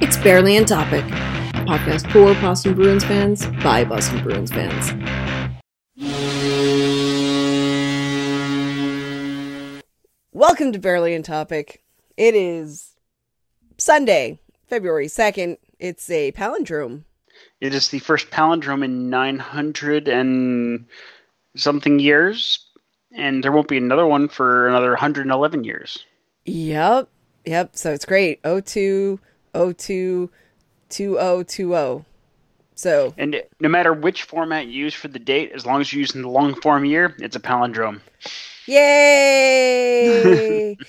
It's Barely on Topic, a podcast for Boston Bruins fans by Boston Bruins fans. Welcome to Barely on Topic. It is Sunday, February 2nd. It's a palindrome. It is the first palindrome in 900 and something years, and there won't be another one for another 111 years. Yep. Yep. So it's great. 02, 02, 2020. So, And no matter which format you use for the date, as long as you're using the long form year, it's a palindrome. yay!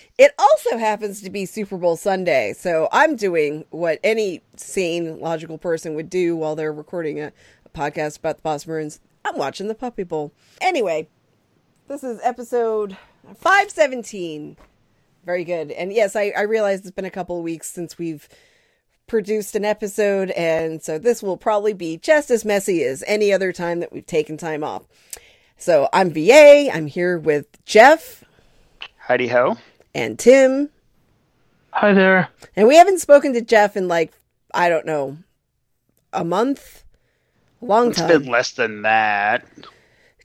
it also happens to be Super Bowl Sunday. So I'm doing what any sane, logical person would do while they're recording a, a podcast about the Boston Bruins. I'm watching the Puppy Bowl. Anyway, this is episode 517. Very good. And yes, I, I realize it's been a couple of weeks since we've produced an episode, and so this will probably be just as messy as any other time that we've taken time off. So I'm VA. I'm here with Jeff Heidi ho. and Tim, Hi there. and we haven't spoken to Jeff in like I don't know a month, a long It's time. been less than that.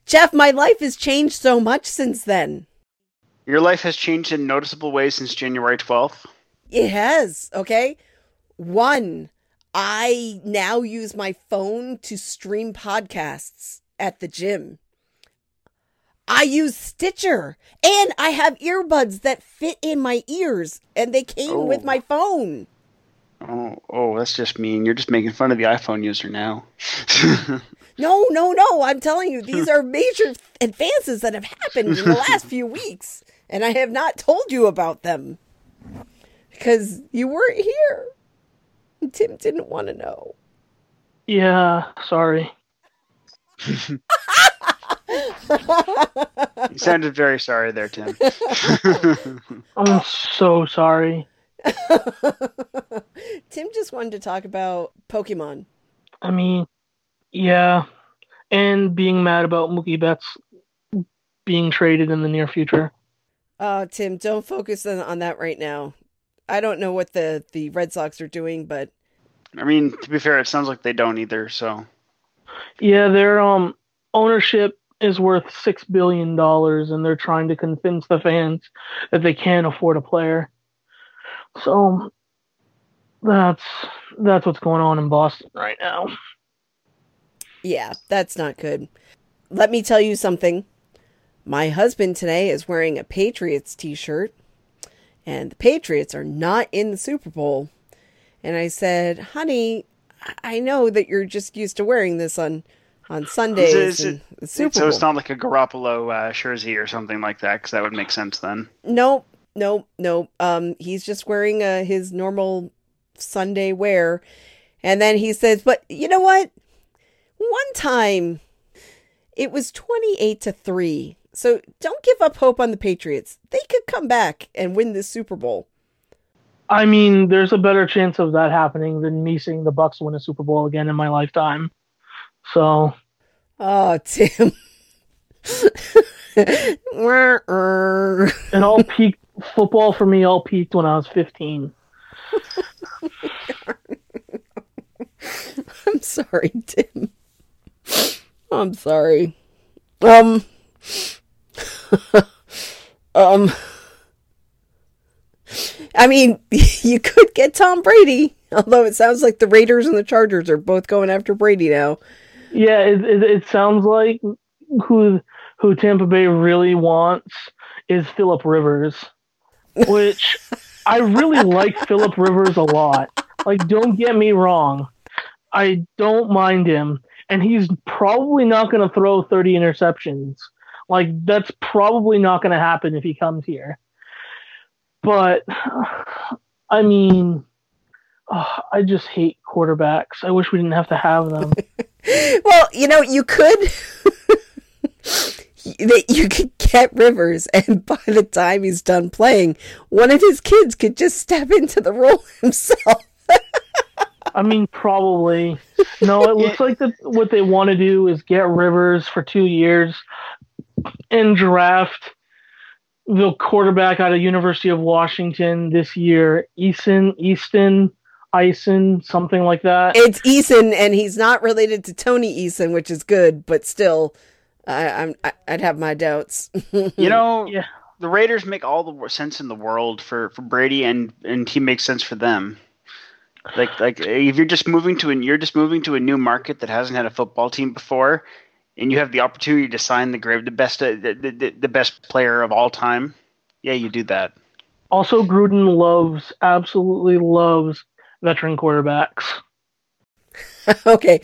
Jeff, my life has changed so much since then. Your life has changed in noticeable ways since January 12th. It has, okay? One, I now use my phone to stream podcasts at the gym. I use Stitcher and I have earbuds that fit in my ears and they came with Oh. my phone. Oh, oh, that's just mean. You're just making fun of the iPhone user now. No, no, no. I'm telling you, these are major advances that have happened in the last few weeks and I have not told you about them because you weren't here. And Tim didn't want to know. Yeah, sorry. you sounded very sorry there, Tim. I'm so sorry. Tim just wanted to talk about Pokemon. I mean, yeah. And being mad about Mookie Betts being traded in the near future. Uh, Tim, don't focus on, on that right now. I don't know what the, the Red Sox are doing, but I mean, to be fair, it sounds like they don't either, so. Yeah, their um ownership is worth six billion dollars and they're trying to convince the fans that they can't afford a player. So that's that's what's going on in Boston right now. yeah, that's not good. Let me tell you something. My husband today is wearing a Patriots t shirt, and the Patriots are not in the Super Bowl. And I said, honey, I- know that you're just used to wearing this on, on Sundays Is it- the Super so it's not like a Garoppolo uh, jersey or something like that, because that would make sense then. Nope, nope, nope. Um, he's just wearing uh, his normal Sunday wear, and then he says, "But you know what? One time, it was twenty-eight to three. So don't give up hope on the Patriots. They could come back and win this Super Bowl." I mean, there's a better chance of that happening than me seeing the Bucs win a Super Bowl again in my lifetime. So Oh, Tim. it all peaked football for me all peaked when I was 15. I'm sorry, Tim. I'm sorry. Um. um. I mean, you could get Tom Brady, although it sounds like the Raiders and the Chargers are both going after Brady now. Yeah, it, it, it sounds like who who Tampa Bay really wants is Philip Rivers, which I really like Philip Rivers a lot. Like, don't get me wrong, I don't mind him, and he's probably not going to throw 30 interceptions. Like, that's probably not going to happen if he comes here. But I mean, oh, I just hate quarterbacks. I wish we didn't have to have them. Well, you know, you could. that you could get Rivers, and by the time he's done playing, one of his kids could just step into the role himself. I mean, probably. No, it looks like that what they want to do is get Rivers for two years and draft the quarterback out of University of Washington this year, Easton Easton. Eisen, something like that. It's Eason, and he's not related to Tony Eason, which is good, but still, I, I'm I, I'd have my doubts. You know, Yeah. the Raiders make all the sense in the world for, for Brady, and and he makes sense for them. Like like if you're just moving to a you're just moving to a new market that hasn't had a football team before, and you have the opportunity to sign the grave the best uh, the, the, the, the best player of all time. Yeah, you do that. Also, Gruden loves, absolutely loves veteran quarterbacks. okay.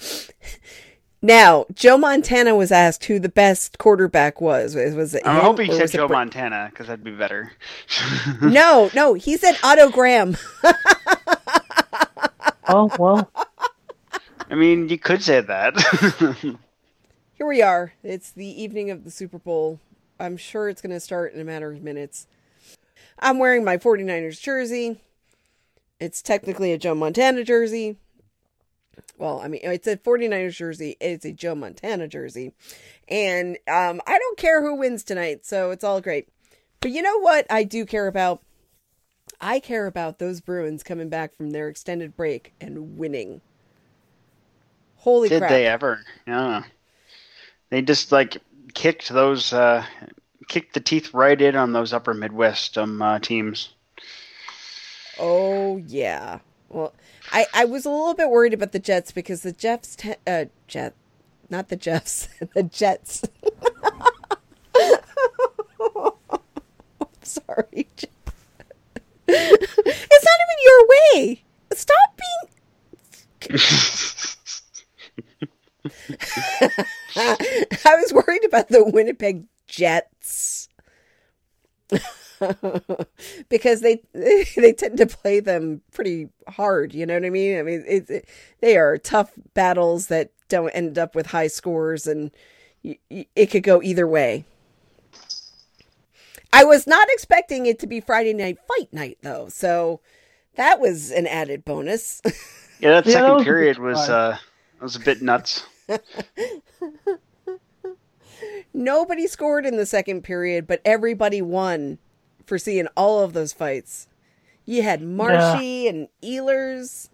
Now, Joe Montana was asked who the best quarterback was. Was, was it I'm him hoping or said Joe Bra- Montana because that'd be better. No, no, he said Otto Graham. Oh well, I mean, you could say that. Here we are. It's the evening of the Super Bowl. I'm sure it's going to start in a matter of minutes. I'm wearing my 49ers jersey. It's technically a Joe Montana jersey. Well, I mean, it's a 49ers jersey. It's a Joe Montana jersey. And um, I don't care who wins tonight, so it's all great. But you know what I do care about? I care about those Bruins coming back from their extended break and winning. Holy Did crap. they ever? Yeah. They just like kicked those, uh, kicked the teeth right in on those upper Midwest um, uh, teams. Oh yeah. Well, I I was a little bit worried about the Jets because the Jets te- uh Jet not the Jeffs, the Jets. Sorry. it's not even your way. Stop being I was worried about the Winnipeg Jets. because they they tend to play them pretty hard, you know what I mean? I mean, it's it, they are tough battles that don't end up with high scores and y- y- it could go either way. I was not expecting it to be Friday night fight night though. So that was an added bonus. Yeah, that Yeah, that second was period was try. uh, was a bit nuts. Nobody scored in the second period, but everybody won for seeing all of those fights. You had Marshy and Ehlers.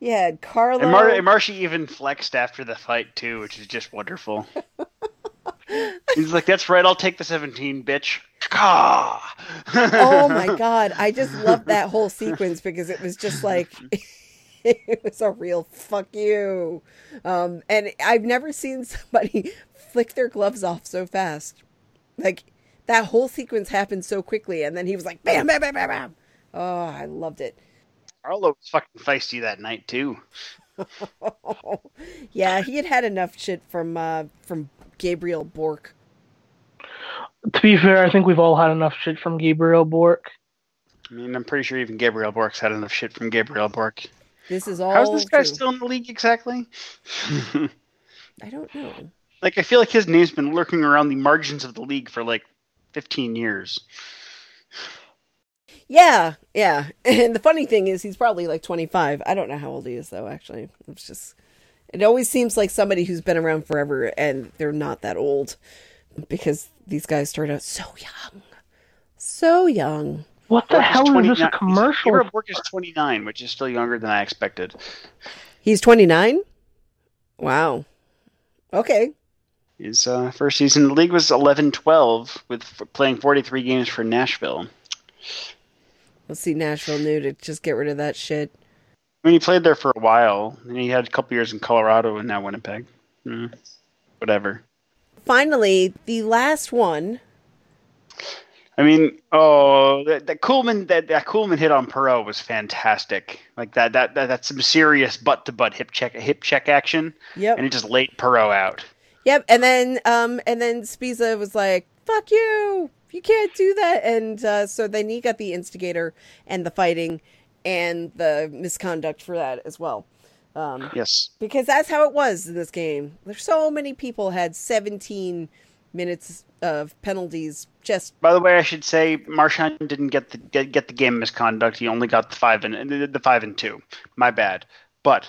You had Carlo. And, Mar- and Marshy even flexed after the fight too, which is just wonderful. He's like, "That's right, I'll take the 17, bitch." Ka! oh my god, I just loved that whole sequence because it was just like it was a real fuck you. Um, and I've never seen somebody flick their gloves off so fast. Like that whole sequence happened so quickly, and then he was like, bam, bam, bam, bam, bam. Oh, I loved it. Carlo was fucking feisty that night too. yeah, he had had enough shit from uh, from Gabriel Bourque. to be fair, I think we've all had enough shit from Gabriel Bourque. I mean, I'm pretty sure even Gabriel Bourque's had enough shit from Gabriel Bourque. This is all. How's this guy true. still in the league exactly? I don't know. Like, I feel like his name's been lurking around the margins of the league for like 15 years. Yeah, yeah. And the funny thing is, he's probably like 25. I don't know how old he is, though, actually. It's just, it always seems like somebody who's been around forever and they're not that old because these guys start out so young. So young. What the Bourque hell is 29 this a commercial? Gabriel Bourque is 29, which is still younger than I expected. He's 29? Wow. Okay. His uh, first season in the league was 11-12 with f- playing 43 games for Nashville. Let's see Nashville new to just get rid of that shit. I mean, he played there for a while, and he had a couple years in Colorado and now Winnipeg. Hmm. Whatever. Finally, the last one. I mean, oh, that, that Kuhlman that, that Kuhlman hit on Perreault was fantastic. Like that that, that that's some serious butt to butt hip check hip check action, Yep. and it just laid Perreault out. Yep, and then um and then Sbisa was like, "Fuck you. You can't do that." And uh so then he got the instigator and the fighting and the misconduct for that as well. Um Yes. because that's how it was in this game. There's so many people had 17 minutes of penalties just By the way, I should say Marchand didn't get the get, get the game misconduct. He only got the five and the, the five and two. My bad. But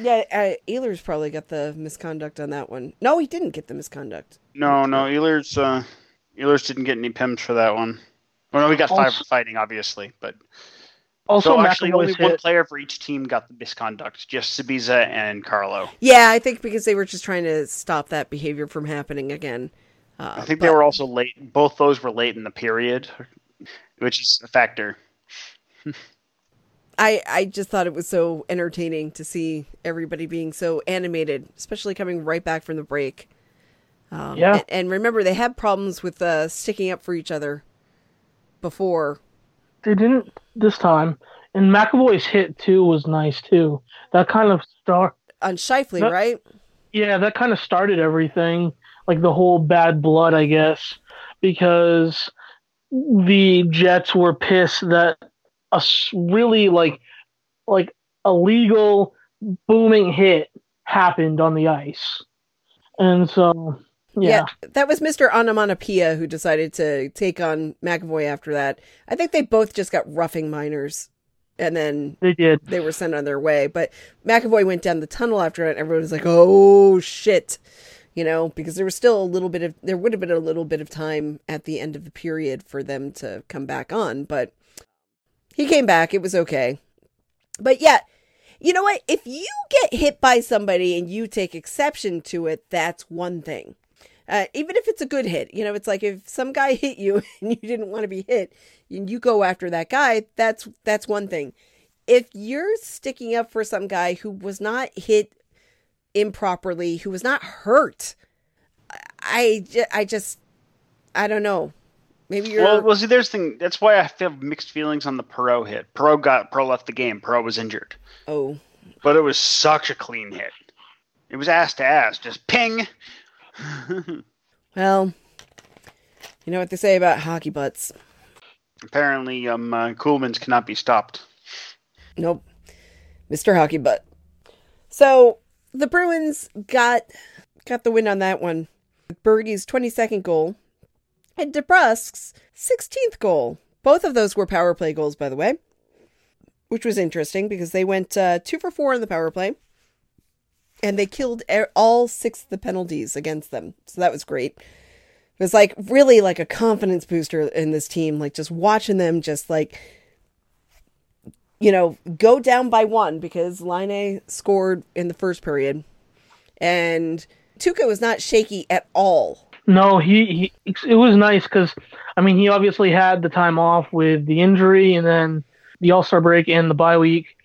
yeah, uh, Ehlers probably got the misconduct on that one. No, he didn't get the misconduct. no, no, Ehlers uh, Ehlers didn't get any pims for that one. Well, no, we got five for fighting, obviously, but Also, so actually, only McAvoy's one hit. player for each team got the misconduct, just Sbisa and Carlo. Yeah, I think because they were just trying to stop that behavior from happening again. Uh, I think they were also late. Both those were late in the period, which is a factor. I I just thought it was so entertaining to see everybody being so animated, especially coming right back from the break. Um, Yeah. And, and remember, they had problems with uh, sticking up for each other before. They didn't this time. And McAvoy's hit too was nice too. That kind of start. On Scheifele, No- right? Yeah, that kind of started everything. Like the whole bad blood, I guess, because the Jets were pissed that a really like like a legal booming hit happened on the ice, and so yeah, That was Mr. Onomatopoeia who decided to take on McAvoy after that. I think they both just got roughing minors and then they did. they were sent on their way. But McAvoy went down the tunnel after it. And everyone was like, "Oh shit," you know, because there was still a little bit of there would have been a little bit of time at the end of the period for them to come back on, but he came back. It was okay. But yeah, you know what? If you get hit by somebody and you take exception to it, that's one thing. Uh, even if it's a good hit, you know, it's like if some guy hit you and you didn't want to be hit, and you go after that guy, that's that's one thing. If you're sticking up for some guy who was not hit improperly, who was not hurt, I, I just, I don't know. Maybe you're. Well, well, see, there's the thing. That's why I feel mixed feelings on the Perreault hit. Perreault got Perreault left the game. Perreault was injured, oh, but it was such a clean hit. It was ass to ass, just ping. well, you know what they say about hockey butts. Apparently, um, uh, Kuhlman's cannot be stopped. Nope. Mr. Hockey Butt. So the Bruins got got the win on that one. Bergie's 22nd goal and DeBrusk's 16th goal. Both of those were power play goals, by the way, which was interesting because they went uh, two for four in the power play, and they killed all six of the penalties against them. So that was great. It was like really like a confidence booster in this team. Like just watching them, just like you know, go down by one because Laine scored in the first period, and Tuukka was not shaky at all. No, he, he it was nice because I mean he obviously had the time off with the injury and then the All Star break and the bye week,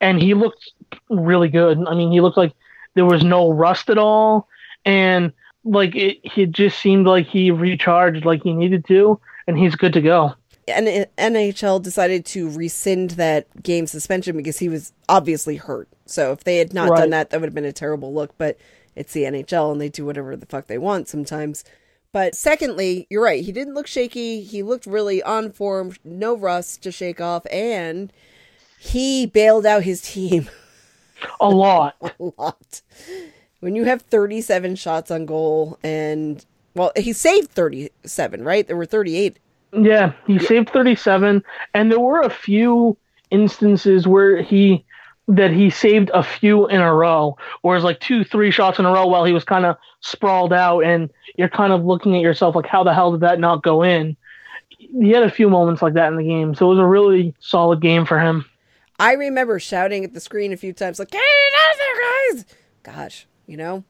and he looked really good. I mean he looked like there was no rust at all, and like it, it just seemed like he recharged like he needed to, and he's good to go. And NHL decided to rescind that game suspension because he was obviously hurt. So if they had not Right. done that, that would have been a terrible look. But it's the NHL and they do whatever the fuck they want sometimes. But secondly, you're right. He didn't look shaky. He looked really on form, no rust to shake off, and he bailed out his team. A lot. a lot. When you have 37 shots on goal and well, he saved 37, right? There were 38. Yeah, he saved 37 and there were a few instances where he that he saved a few in a row or it's like two three shots in a row while he was kind of sprawled out and you're kind of looking at yourself like how the hell did that not go in he had a few moments like that in the game so it was a really solid game for him I remember shouting at the screen a few times like, "Get it out there, guys!" Gosh, you know?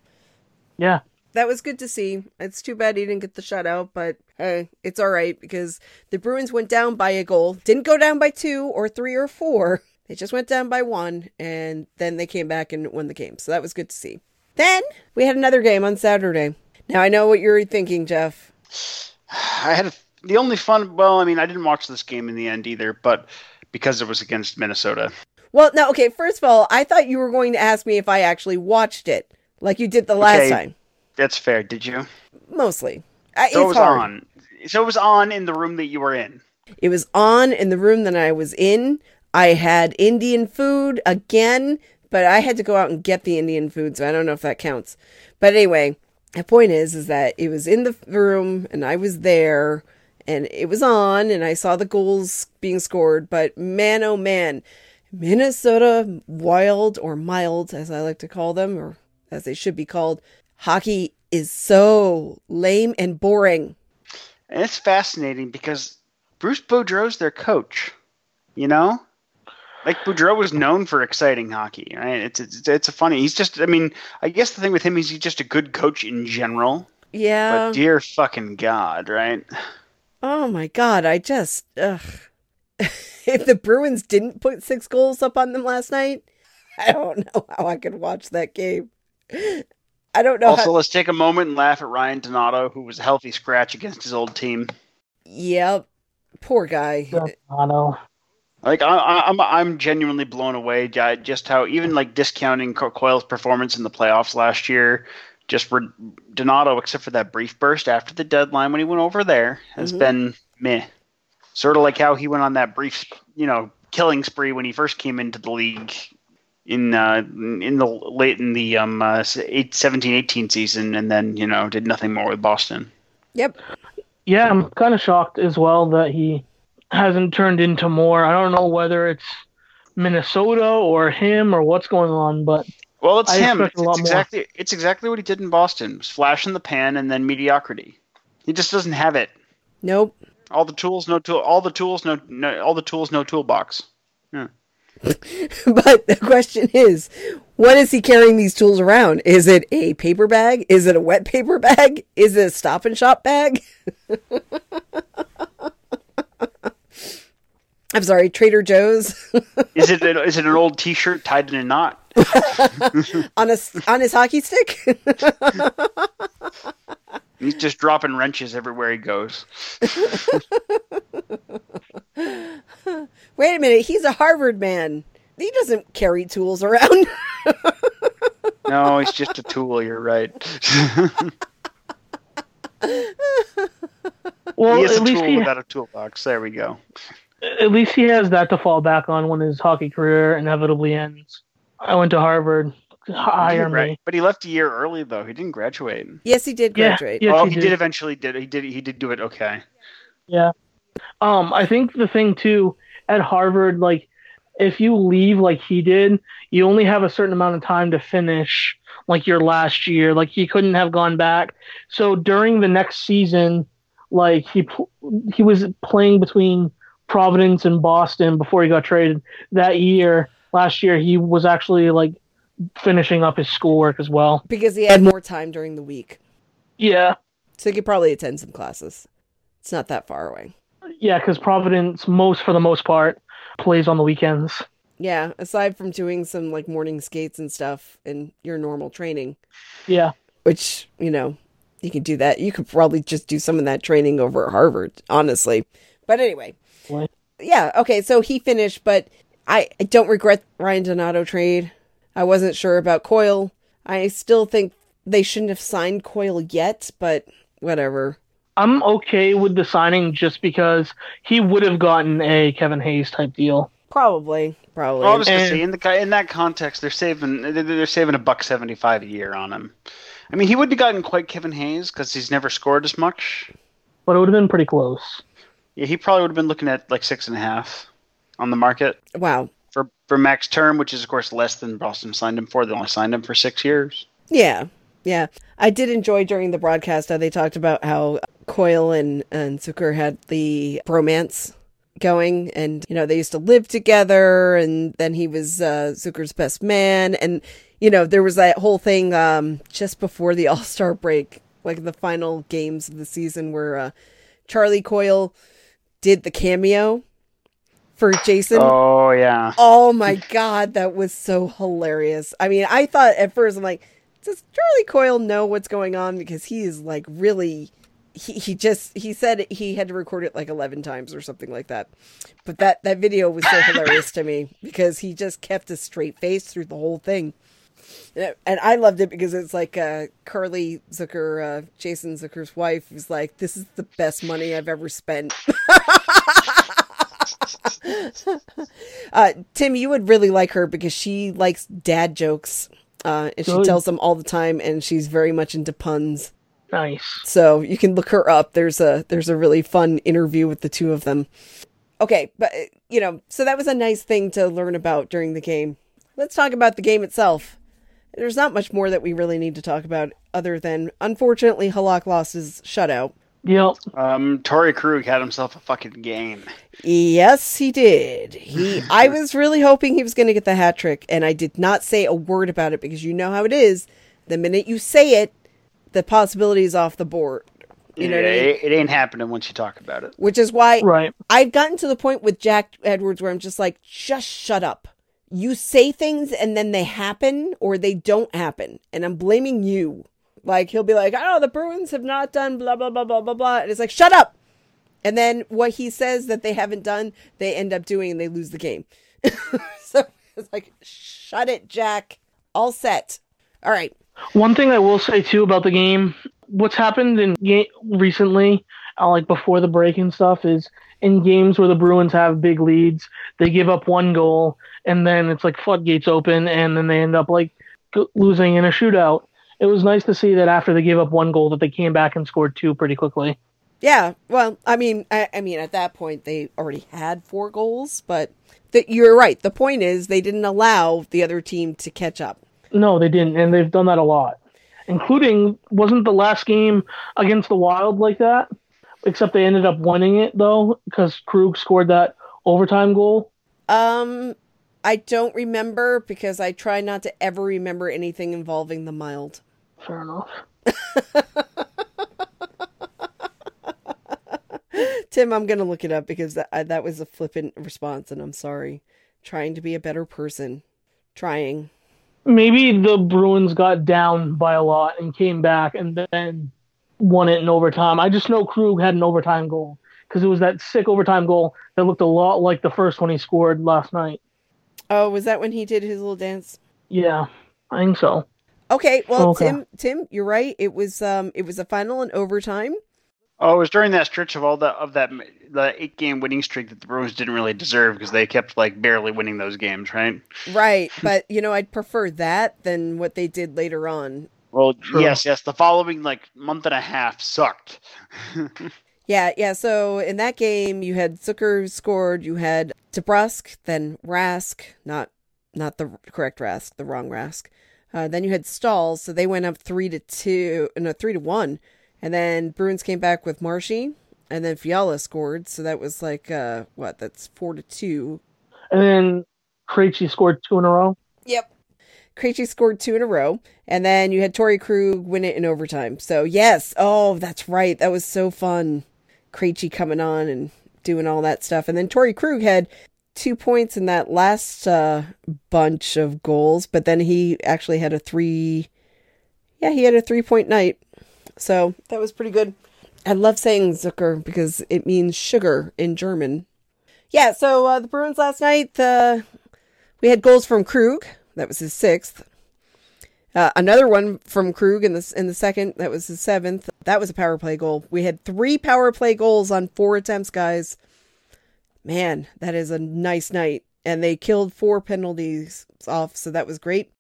yeah That was good to see. It's too bad he didn't get the shutout, but hey, it's all right because the Bruins went down by a goal. Didn't go down by two or three or four. They just went down by one, and then they came back and won the game. So that was good to see. Then we had another game on Saturday. Now I know what you're thinking, Jeff. I had a, the only fun. Well, I mean, I didn't watch this game in the end either, but because it was against Minnesota. Well, no, okay. First of all, I thought you were going to ask me if I actually watched it, like you did the last Okay. time. That's fair. Did you? Mostly, I, So it was hard. on. So it was on in the room that you were in. It was on in the room that I was in. I had Indian food again, but I had to go out and get the Indian food, so I don't know if that counts. But anyway, the point is, is that it was in the room and I was there and it was on and I saw the goals being scored. But man, oh man, Minnesota wild or mild, as I like to call them, or as they should be called, hockey is so lame and boring. And it's fascinating because Bruce Boudreau's their coach. You know, like Boudreau was known for exciting hockey, right? It's, it's it's a funny. He's just. I mean, I guess the thing with him is he's just a good coach in general. Yeah. But dear fucking god, right? Oh my god, I just ugh. if the Bruins didn't put six goals up on them last night, I don't know how I could watch that game. I don't know. Also, how... let's take a moment and laugh at Ryan Donato, who was a healthy scratch against his old team. Yep, poor guy. Donato. Like I, I'm, I'm genuinely blown away by just how even like discounting Coyle's performance in the playoffs last year, just for Donato, except for that brief burst after the deadline when he went over there, has Mhm. been meh. Sort of like how he went on that brief, you know, killing spree when he first came into the league in uh, in the late in the um uh, 17 18 season, and then you know did nothing more with Boston. Yep. Yeah, I'm kind of shocked as well that he hasn't turned into more. I don't know whether it's Minnesota or him or what's going on, but Well, it's I him. expect It's, a lot more. exactly it's exactly what he did in Boston. Was flash in the pan and then mediocrity. He just doesn't have it. Nope. All the tools, no tool. All the tools, no, no. All the tools, no toolbox. Yeah. But the question is, what is he carrying these tools around? Is it a paper bag? Is it a wet paper bag? Is it a stop and shop bag? I'm sorry, Trader Joe's Is it is it an old T-shirt tied in a knot? on a on his hockey stick. He's just dropping wrenches everywhere he goes. Wait a minute, he's a Harvard man. He doesn't carry tools around. No, he's just a tool. You're right. well, he is at a least tool he without a toolbox. There we go. At least he has that to fall back on when his hockey career inevitably ends. I went to Harvard. Hire Right. me. But he left a year early though. He didn't graduate. yes, he did graduate. yeah. Yes, oh, he he, did. did. eventually. Did he did he did do it? Okay. Yeah. Um, I think the thing too at Harvard, like if you leave like he did, you only have a certain amount of time to finish like your last year. Like he couldn't have gone back. So during the next season, like he pl- he was playing between Providence and Boston before he got traded. That year, last year, he was actually like finishing up his schoolwork as well. Because he had more time during the week. Yeah. So he could probably attend some classes. It's not that far away. Yeah, because Providence, most for the most part, plays on the weekends. Yeah, aside from doing some like morning skates and stuff and your normal training, Yeah. which, you know, you can do that. You could probably just do some of that training over at Harvard, honestly. But anyway. What? Yeah, okay, so he finished, but I, I don't regret Ryan Donato trade. I wasn't sure about Coyle. I still think they shouldn't have signed Coyle yet, but whatever. I'm okay with the signing just because he would have gotten a Kevin Hayes type deal. Probably, probably. Well, I was gonna And- say in the ki- in that context, they're saving they're- they're saving a buck seventy five a year on him. I mean, he wouldn't have gotten quite Kevin Hayes because he's never scored as much. But it would have been pretty close. Yeah, he probably would have been looking at like six and a half on the market wow. for for max term, which is of course less than Boston signed him for. They only signed him for six years. Yeah, yeah. I did enjoy during the broadcast how they talked about how Coyle and and Zucker had the bromance going, and you know they used to live together, and then he was uh, Zucker's best man, and you know there was that whole thing um, just before the All Star break, like the final games of the season, where uh, Charlie Coyle did the cameo for Jason. Oh yeah, Oh my god, that was so hilarious. I mean, I thought at first I'm like, does Charlie Coyle know what's going on because he is like really he, he just he said he had to record it like 11 times or something like that. But that that video was so hilarious to me because he just kept a straight face through the whole thing. And I loved it because it's like uh, Carly Zucker, uh, Jason Zucker's wife, is like, "This is the best money I've ever spent." uh, Tim, you would really like her because she likes dad jokes, uh, and she Good. tells them all the time, and she's very much into puns. Nice. So you can look her up. There's a there's a really fun interview with the two of them. Okay, but you know, so that was a nice thing to learn about during the game. Let's talk about the game itself. There's not much more that we really need to talk about other than unfortunately Halak lost his shutout, Yep. Um, Torey Krug had himself a fucking game. Yes, he did. He I was really hoping he was going to get the hat trick and I did not say a word about it because you know how it is. The minute you say it, the possibility is off the board. You know yeah, I mean? it, it ain't happening once you talk about it. Which is why Right. I've gotten to the point with Jack Edwards where I'm just like, just shut up. You say things and then they happen or they don't happen. And I'm blaming you. Like, he'll be like, oh, the Bruins have not done blah, blah, blah, blah, blah, blah. And it's like, shut up. And then what he says that they haven't done, they end up doing and they lose the game. so it's like, shut it, Jack. All set. All right. One thing I will say too about the game, what's happened in recently, uh, like before the break and stuff, is in games where the Bruins have big leads, they give up one goal, and then it's like floodgates open, and then they end up like g- losing in a shootout. It was nice to see that after they gave up one goal, that they came back and scored two pretty quickly. Yeah, well, I mean, I, I mean, at that point they already had four goals, but the, you're right. The point is they didn't allow the other team to catch up. No, they didn't, and they've done that a lot, including wasn't the last game against the Wild like that? Except they ended up winning it though because Krug scored that overtime goal. Um, I don't remember because I try not to ever remember anything involving the mild. Fair enough. Tim, I'm gonna look it up because that I, that was a flippant response, and I'm sorry. Trying to be a better person, trying. Maybe the Bruins got down by a lot and came back and then won it in overtime. I just know Krug had an overtime goal because it was that sick overtime goal that looked a lot like the first one he scored last night. Oh, was that when he did his little dance? Yeah, I think so. Okay, well, Okay. Tim, Tim, you're right. It was um, it was a final in overtime. Oh, it was during that stretch of all that of that the eight game winning streak that the Bruins didn't really deserve because they kept like barely winning those games, right? Right, but you know, I'd prefer that than what they did later on. Well, True. yes, yes. The following like month and a half sucked. Yeah, yeah. So in that game, you had Zucker scored, you had DeBrusk, then Rask, not not the correct Rask, the wrong Rask. Uh, then you had Stalls, so they went up three to two, no, three to one, and then Bruins came back with Marshy, and then Fiala scored, so that was like uh, what? That's four to two. And then Krejci scored two in a row. Yep. Krejci scored two in a row, and then you had Torey Krug win it in overtime. So yes, oh, that's right. That was so fun. Krejci coming on and doing all that stuff, and then Torey Krug had two points in that last uh, bunch of goals, but then he actually had a three. Yeah, he had a three point night, so that was pretty good. I love saying Zucker because it means sugar in German. Yeah, so uh, the Bruins last night, uh, we had goals from Krug. That was his sixth. Uh, another one from Krug in the in the second. That was his seventh. That was a power play goal. We had three power play goals on four attempts, guys. Man, that is a nice night. And they killed four penalties off, so that was great.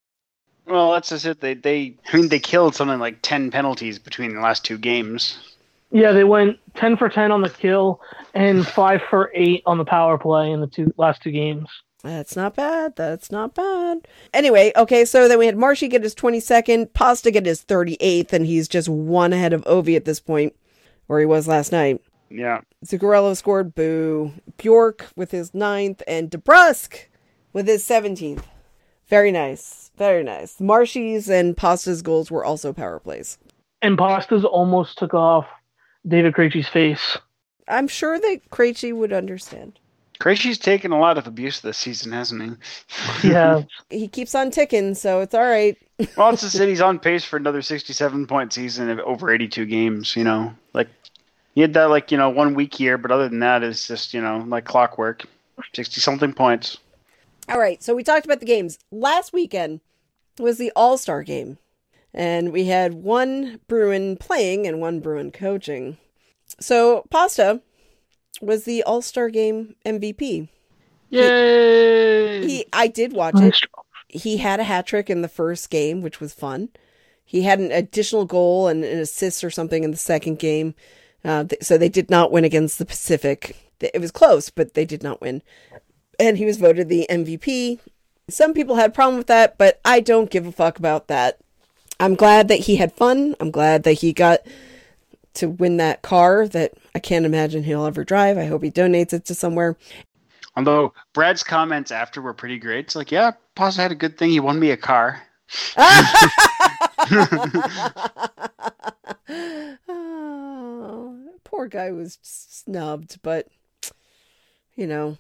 Well, that's just it. They they I mean they killed something like ten penalties between the last two games. Yeah, they went ten for ten on the kill and five for eight on the power play in the two last two games. That's not bad. That's not bad. Anyway, okay, so then we had Marshy get his 22nd, Pasta get his 38th, and he's just one ahead of Ovi at this point, where he was last night. Yeah. Zuccarello scored boo. Bjork with his ninth, and DeBrusk with his 17th. Very nice. Very nice. Marshy's and Pasta's goals were also power plays. And Pastas almost took off David Krejci's face. I'm sure that Krejci would understand. Krejci's taken a lot of abuse this season, hasn't he? Yeah, He keeps on ticking, so it's all right. well, it's just that he's on pace for another 67 point season of over 82 games. You know, like he had that like you know one week here, but other than that, it's just you know like clockwork, 60 something points. All right, so we talked about the games. Last weekend was the All Star game, and we had one Bruin playing and one Bruin coaching. So Pasta was the All Star game MVP. yay! He, I did watch it. He had a hat trick in the first game, which was fun. He had an additional goal and an assist or something in the second game. Uh, th- so they did not win against the Pacific. It was close, but they did not win. And he was voted the MVP. Some people had a problem with that, but I don't give a fuck about that. I'm glad that he had fun. I'm glad that he got to win that car that I can't imagine he'll ever drive. I hope he donates it to somewhere. Although Brad's comments after were pretty great. It's like, yeah, Pasta had a good thing. He won me a car. oh, poor guy was snubbed, but you know.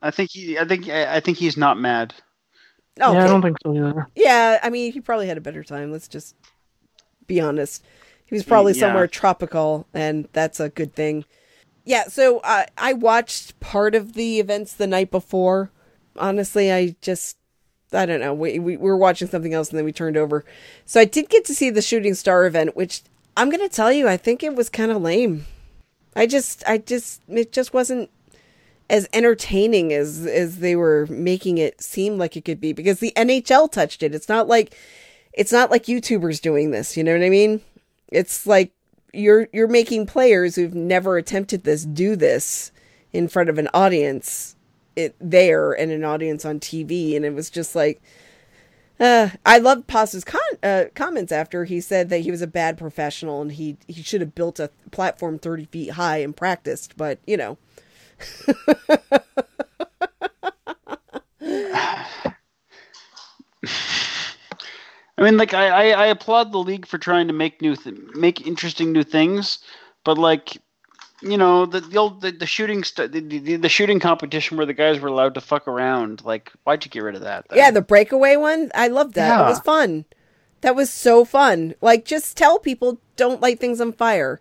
I think he. I think. I think he's not mad. Okay. Yeah, I don't think so either. Yeah, I mean, he probably had a better time. Let's just be honest. He was probably yeah. somewhere tropical, and that's a good thing. Yeah, so uh, I watched part of the events the night before. Honestly, I just I don't know. We, we, we were watching something else and then we turned over. So I did get to see the Shooting Star event, which I'm going to tell you, I think it was kind of lame. I just, I just, it just wasn't as entertaining as as they were making it seem like it could be because the NHL touched it. It's not like it's not like YouTubers doing this, you know what I mean? It's like you're you're making players who've never attempted this do this in front of an audience it there and an audience on TV, and it was just like. Uh, I loved Pasta's con- uh, comments after he said that he was a bad professional and he he should have built a platform thirty feet high and practiced, but you know. I mean, like I, I, I, applaud the league for trying to make new th- make interesting new things, but like you know the the old the, the shooting st- the, the, the, shooting competition where the guys were allowed to fuck around like why'd you get rid of that then? yeah the breakaway one i loved that. Yeah. it was fun. That was so fun. Like just tell people don't light things on fire.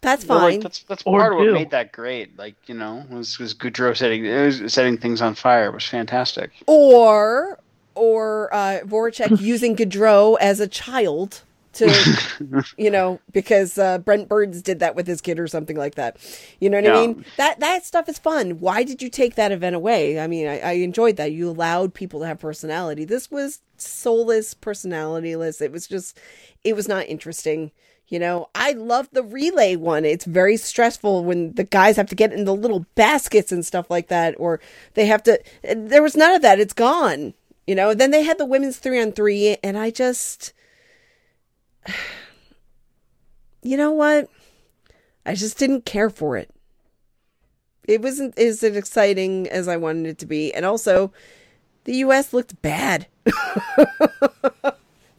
That's fine well, like, that's that's part of what made that great like you know was was Gaudreau setting was setting things on fire. It was fantastic. Or or uh Voracek using Gaudreau as a child to you know because uh, Brent Burns did that with his kid or something like that. You know what yeah. I mean? That that stuff is fun. Why did you take that event away? I mean, I, I enjoyed that. You allowed people to have personality. This was soulless, personalityless. It was just, it was not interesting. You know, I love the relay one. It's very stressful when the guys have to get in the little baskets and stuff like that, or they have to. There was none of that. It's gone. You know. Then they had the women's three on three, and I just you know what? I just didn't care for it. It wasn't as exciting as I wanted it to be. And also, the US looked bad.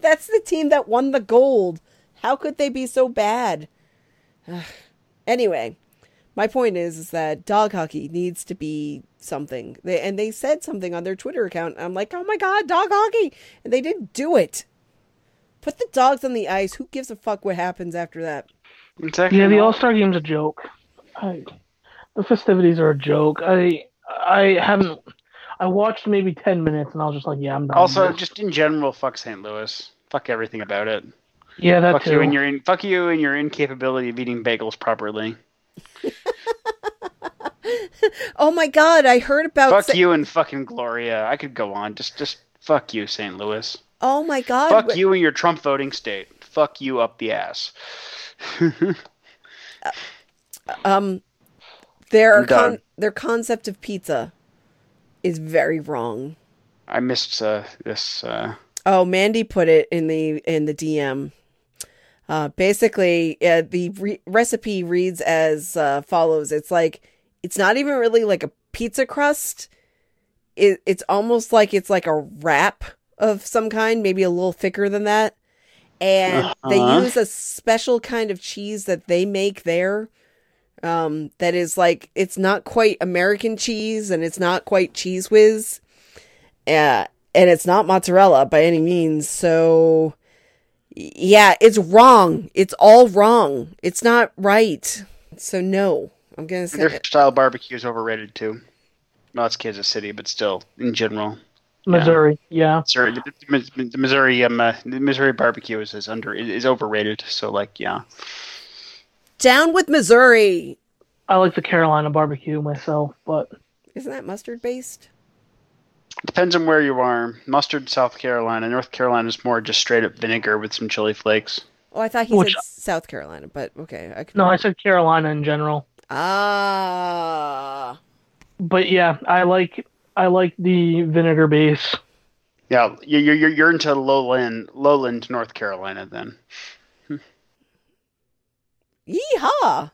That's the team that won the gold. How could they be so bad? anyway, my point is, is that dog hockey needs to be something. They, and they said something on their Twitter account. I'm like, oh my God, dog hockey. And they didn't do it. Put the dogs on the ice. Who gives a fuck what happens after that? Exactly. Yeah, the All Star Game's a joke. I, the festivities are a joke. I I haven't. I watched maybe ten minutes and I was just like, yeah, I'm done. Also, just in general, fuck St. Louis. Fuck everything about it. Yeah, that fuck too. You and your in, fuck you and your incapability of eating bagels properly. Oh my god, I heard about. Fuck Sa- you and fucking Gloria. I could go on. Just, just fuck you, St. Louis. Oh my god. Fuck you and your Trump voting state. Fuck you up the ass. uh, um their con- their concept of pizza is very wrong. I missed uh, this uh... Oh, Mandy put it in the in the DM. Uh, basically, uh, the re- recipe reads as uh, follows. It's like it's not even really like a pizza crust. It, it's almost like it's like a wrap of some kind, maybe a little thicker than that. And uh-huh. they use a special kind of cheese that they make there. Um, that is like it's not quite American cheese and it's not quite Cheez Whiz. Uh, and it's not mozzarella by any means. So yeah, it's wrong. It's all wrong. It's not right. So no, I'm gonna say their style barbecue is overrated too. Well, it's Kansas City, but still, in general, Missouri, yeah. Missouri, the Missouri, um, uh, the Missouri barbecue is, is under is overrated. So like, yeah. Down with Missouri. I like the Carolina barbecue myself, but isn't that mustard based? Depends on where you are. Mustard, South Carolina. North Carolina is more just straight up vinegar with some chili flakes. Oh, I thought he Which, said South Carolina, but okay. I no, I said Carolina in general. Ah. But yeah, I like I like the vinegar base. Yeah, you're you're, you're into lowland lowland North Carolina then. Yeehaw!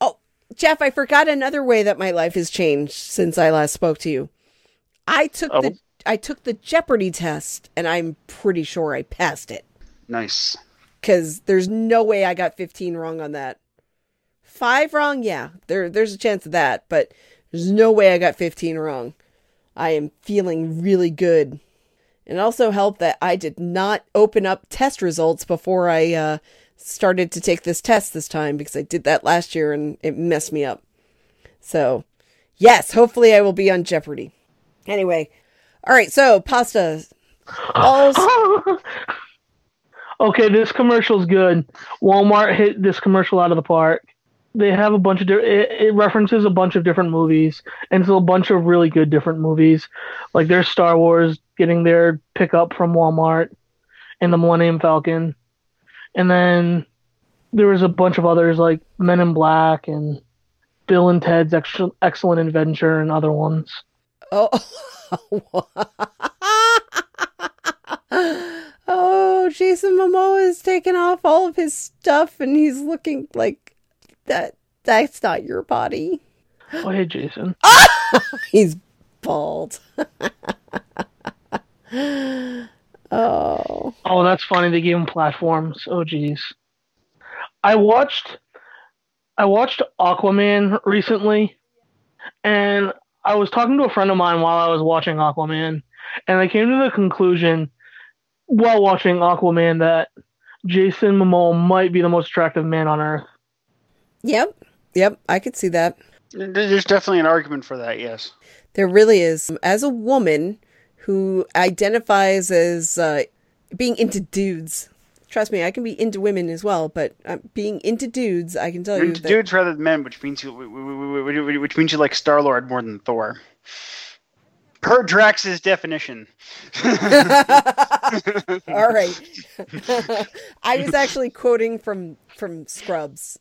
Oh, Jeff, I forgot another way that my life has changed since I last spoke to you. I took Oh. the I took the Jeopardy test, and I'm pretty sure I passed it Nice. because there's no way I got 15 wrong on that. Five wrong, yeah, there there's a chance of that, but there's no way I got 15 wrong. I am feeling really good. And it also helped that I did not open up test results before I uh, started to take this test this time because I did that last year and it messed me up. So, yes, hopefully I will be on Jeopardy. Anyway, all right, so pasta. All's, okay, this commercial's good. Walmart hit this commercial out of the park. They have a bunch of di- it, it references a bunch of different movies, and it's a bunch of really good different movies. Like there's Star Wars getting their pickup from Walmart, and the Millennium Falcon, and then there was a bunch of others like Men in Black and Bill and Ted's Ex- Excellent Adventure and other ones. Oh. oh, Jason Momoa is taking off all of his stuff and he's looking like that that's not your body. Oh hey Jason. He's bald. oh. Oh, that's funny. They gave him platforms. Oh, geez. I watched, I watched Aquaman recently, and I was talking to a friend of mine while I was watching Aquaman, and I came to the conclusion while watching Aquaman that Jason Momoa might be the most attractive man on earth. Yep. Yep, I could see that. There's definitely an argument for that. Yes. There really is. As a woman who identifies as uh, being into dudes, trust me, I can be into women as well, but uh, being into dudes, I can tell You're you into that dudes rather than men, which means you, which means you like Star Lord more than Thor. Per Drax's definition. All right. I was actually quoting from from Scrubs.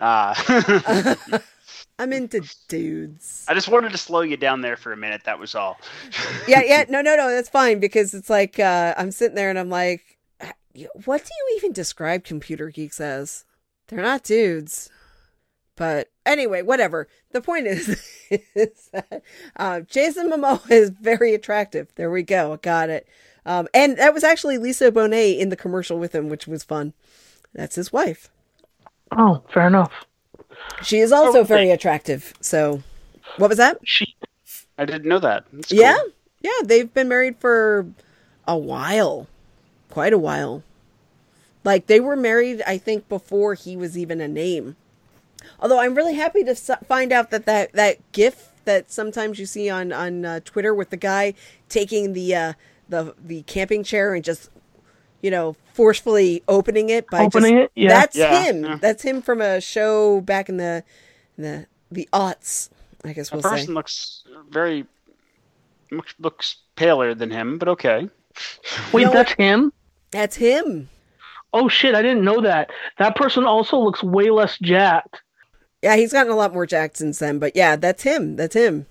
Ah. I'm into dudes. I just wanted to slow you down there for a minute. That was all. Yeah, yeah, no, no, no, that's fine because it's like uh, I'm sitting there and I'm like, what do you even describe computer geeks as? They're not dudes. But anyway, whatever. The point is, is that uh, Jason Momoa is very attractive. There we go. Got it. Um, and that was actually Lisa Bonet in the commercial with him, which was fun. That's his wife. Oh, fair enough. She is also very attractive. So, what was that? She, I didn't know that. That's cool. Yeah, yeah. They've been married for a while, quite a while. Like they were married, I think, before he was even a name. Although I'm really happy to find out that that that GIF that sometimes you see on on uh, Twitter with the guy taking the uh, the the camping chair and just you know forcefully opening it by Opening just, it? Yeah. That's Yeah, him. yeah. That's him from a show back in the the the aughts. I guess The we'll say. The person looks very looks- looks paler than him, but okay. wait, No. that's him? That's him. Oh shit, I didn't know that. That person also looks way less jacked. Yeah, he's gotten a lot more jacked since then, but yeah, that's him. That's him.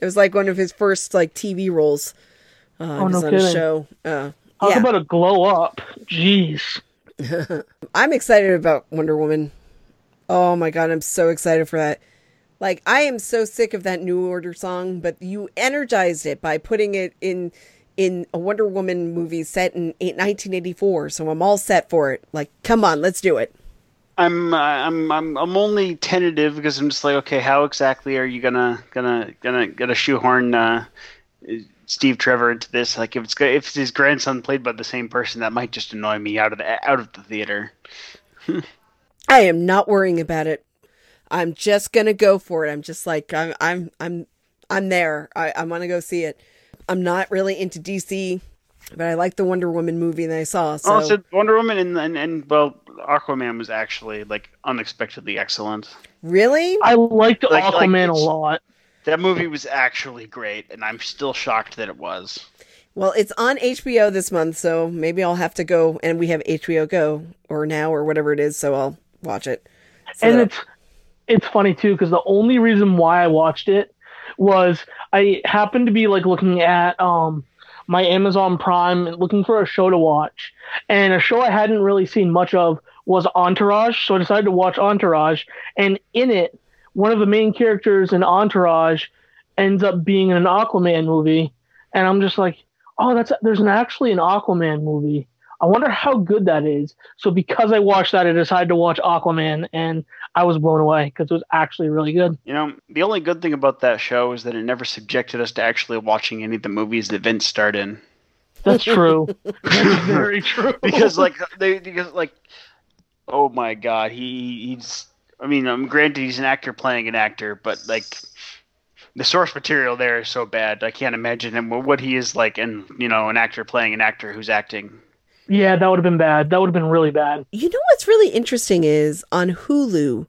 It was like one of his first like TV roles. Uh, Oh, no on a kidding. show. Uh, Talk yeah, about a glow up. Jeez. I'm excited about Wonder Woman. Oh my god, I'm so excited for that. Like, I am so sick of that New Order song, but you energized it by putting it in in a Wonder Woman movie set in 1984. So I'm all set for it. Like, come on, let's do it. I'm uh, I'm I'm I'm only tentative because I'm just like, okay, how exactly are you gonna gonna gonna gonna shoehorn uh, Steve Trevor into this? Like, if it's if his grandson played by the same person, that might just annoy me out of the out of the theater. I am not worrying about it. I'm just gonna go for it. I'm just like I'm I'm I'm I'm there. I, I wanna go see it. I'm not really into DC, but I like the Wonder Woman movie that I saw. So oh, so Wonder Woman and, and and well, Aquaman was actually like unexpectedly excellent. really? I liked Like- like Aquaman a lot. That movie was actually great, and I'm still shocked that it was. Well, it's on HBO this month, so maybe I'll have to go and we have HBO Go or now or whatever it is, so I'll watch it. So and that- it's it's funny too because the only reason why I watched it was I happened to be like looking at um my Amazon Prime and looking for a show to watch, and a show I hadn't really seen much of was Entourage, so I decided to watch Entourage, and in it, one of the main characters in Entourage ends up being in an Aquaman movie, and I'm just like, oh, that's there's an actually an Aquaman movie. I wonder how good that is. So because I watched that, I decided to watch Aquaman, and I was blown away because it was actually really good. You know, the only good thing about that show is that it never subjected us to actually watching any of the movies that Vince starred in. That's true. That's very true. because like they because like oh my god, he he's I mean, um, granted he's an actor playing an actor, but like the source material there is so bad. I can't imagine him what he is like and you know, an actor playing an actor who's acting. Yeah, that would have been bad. That would have been really bad. You know what's really interesting is on Hulu,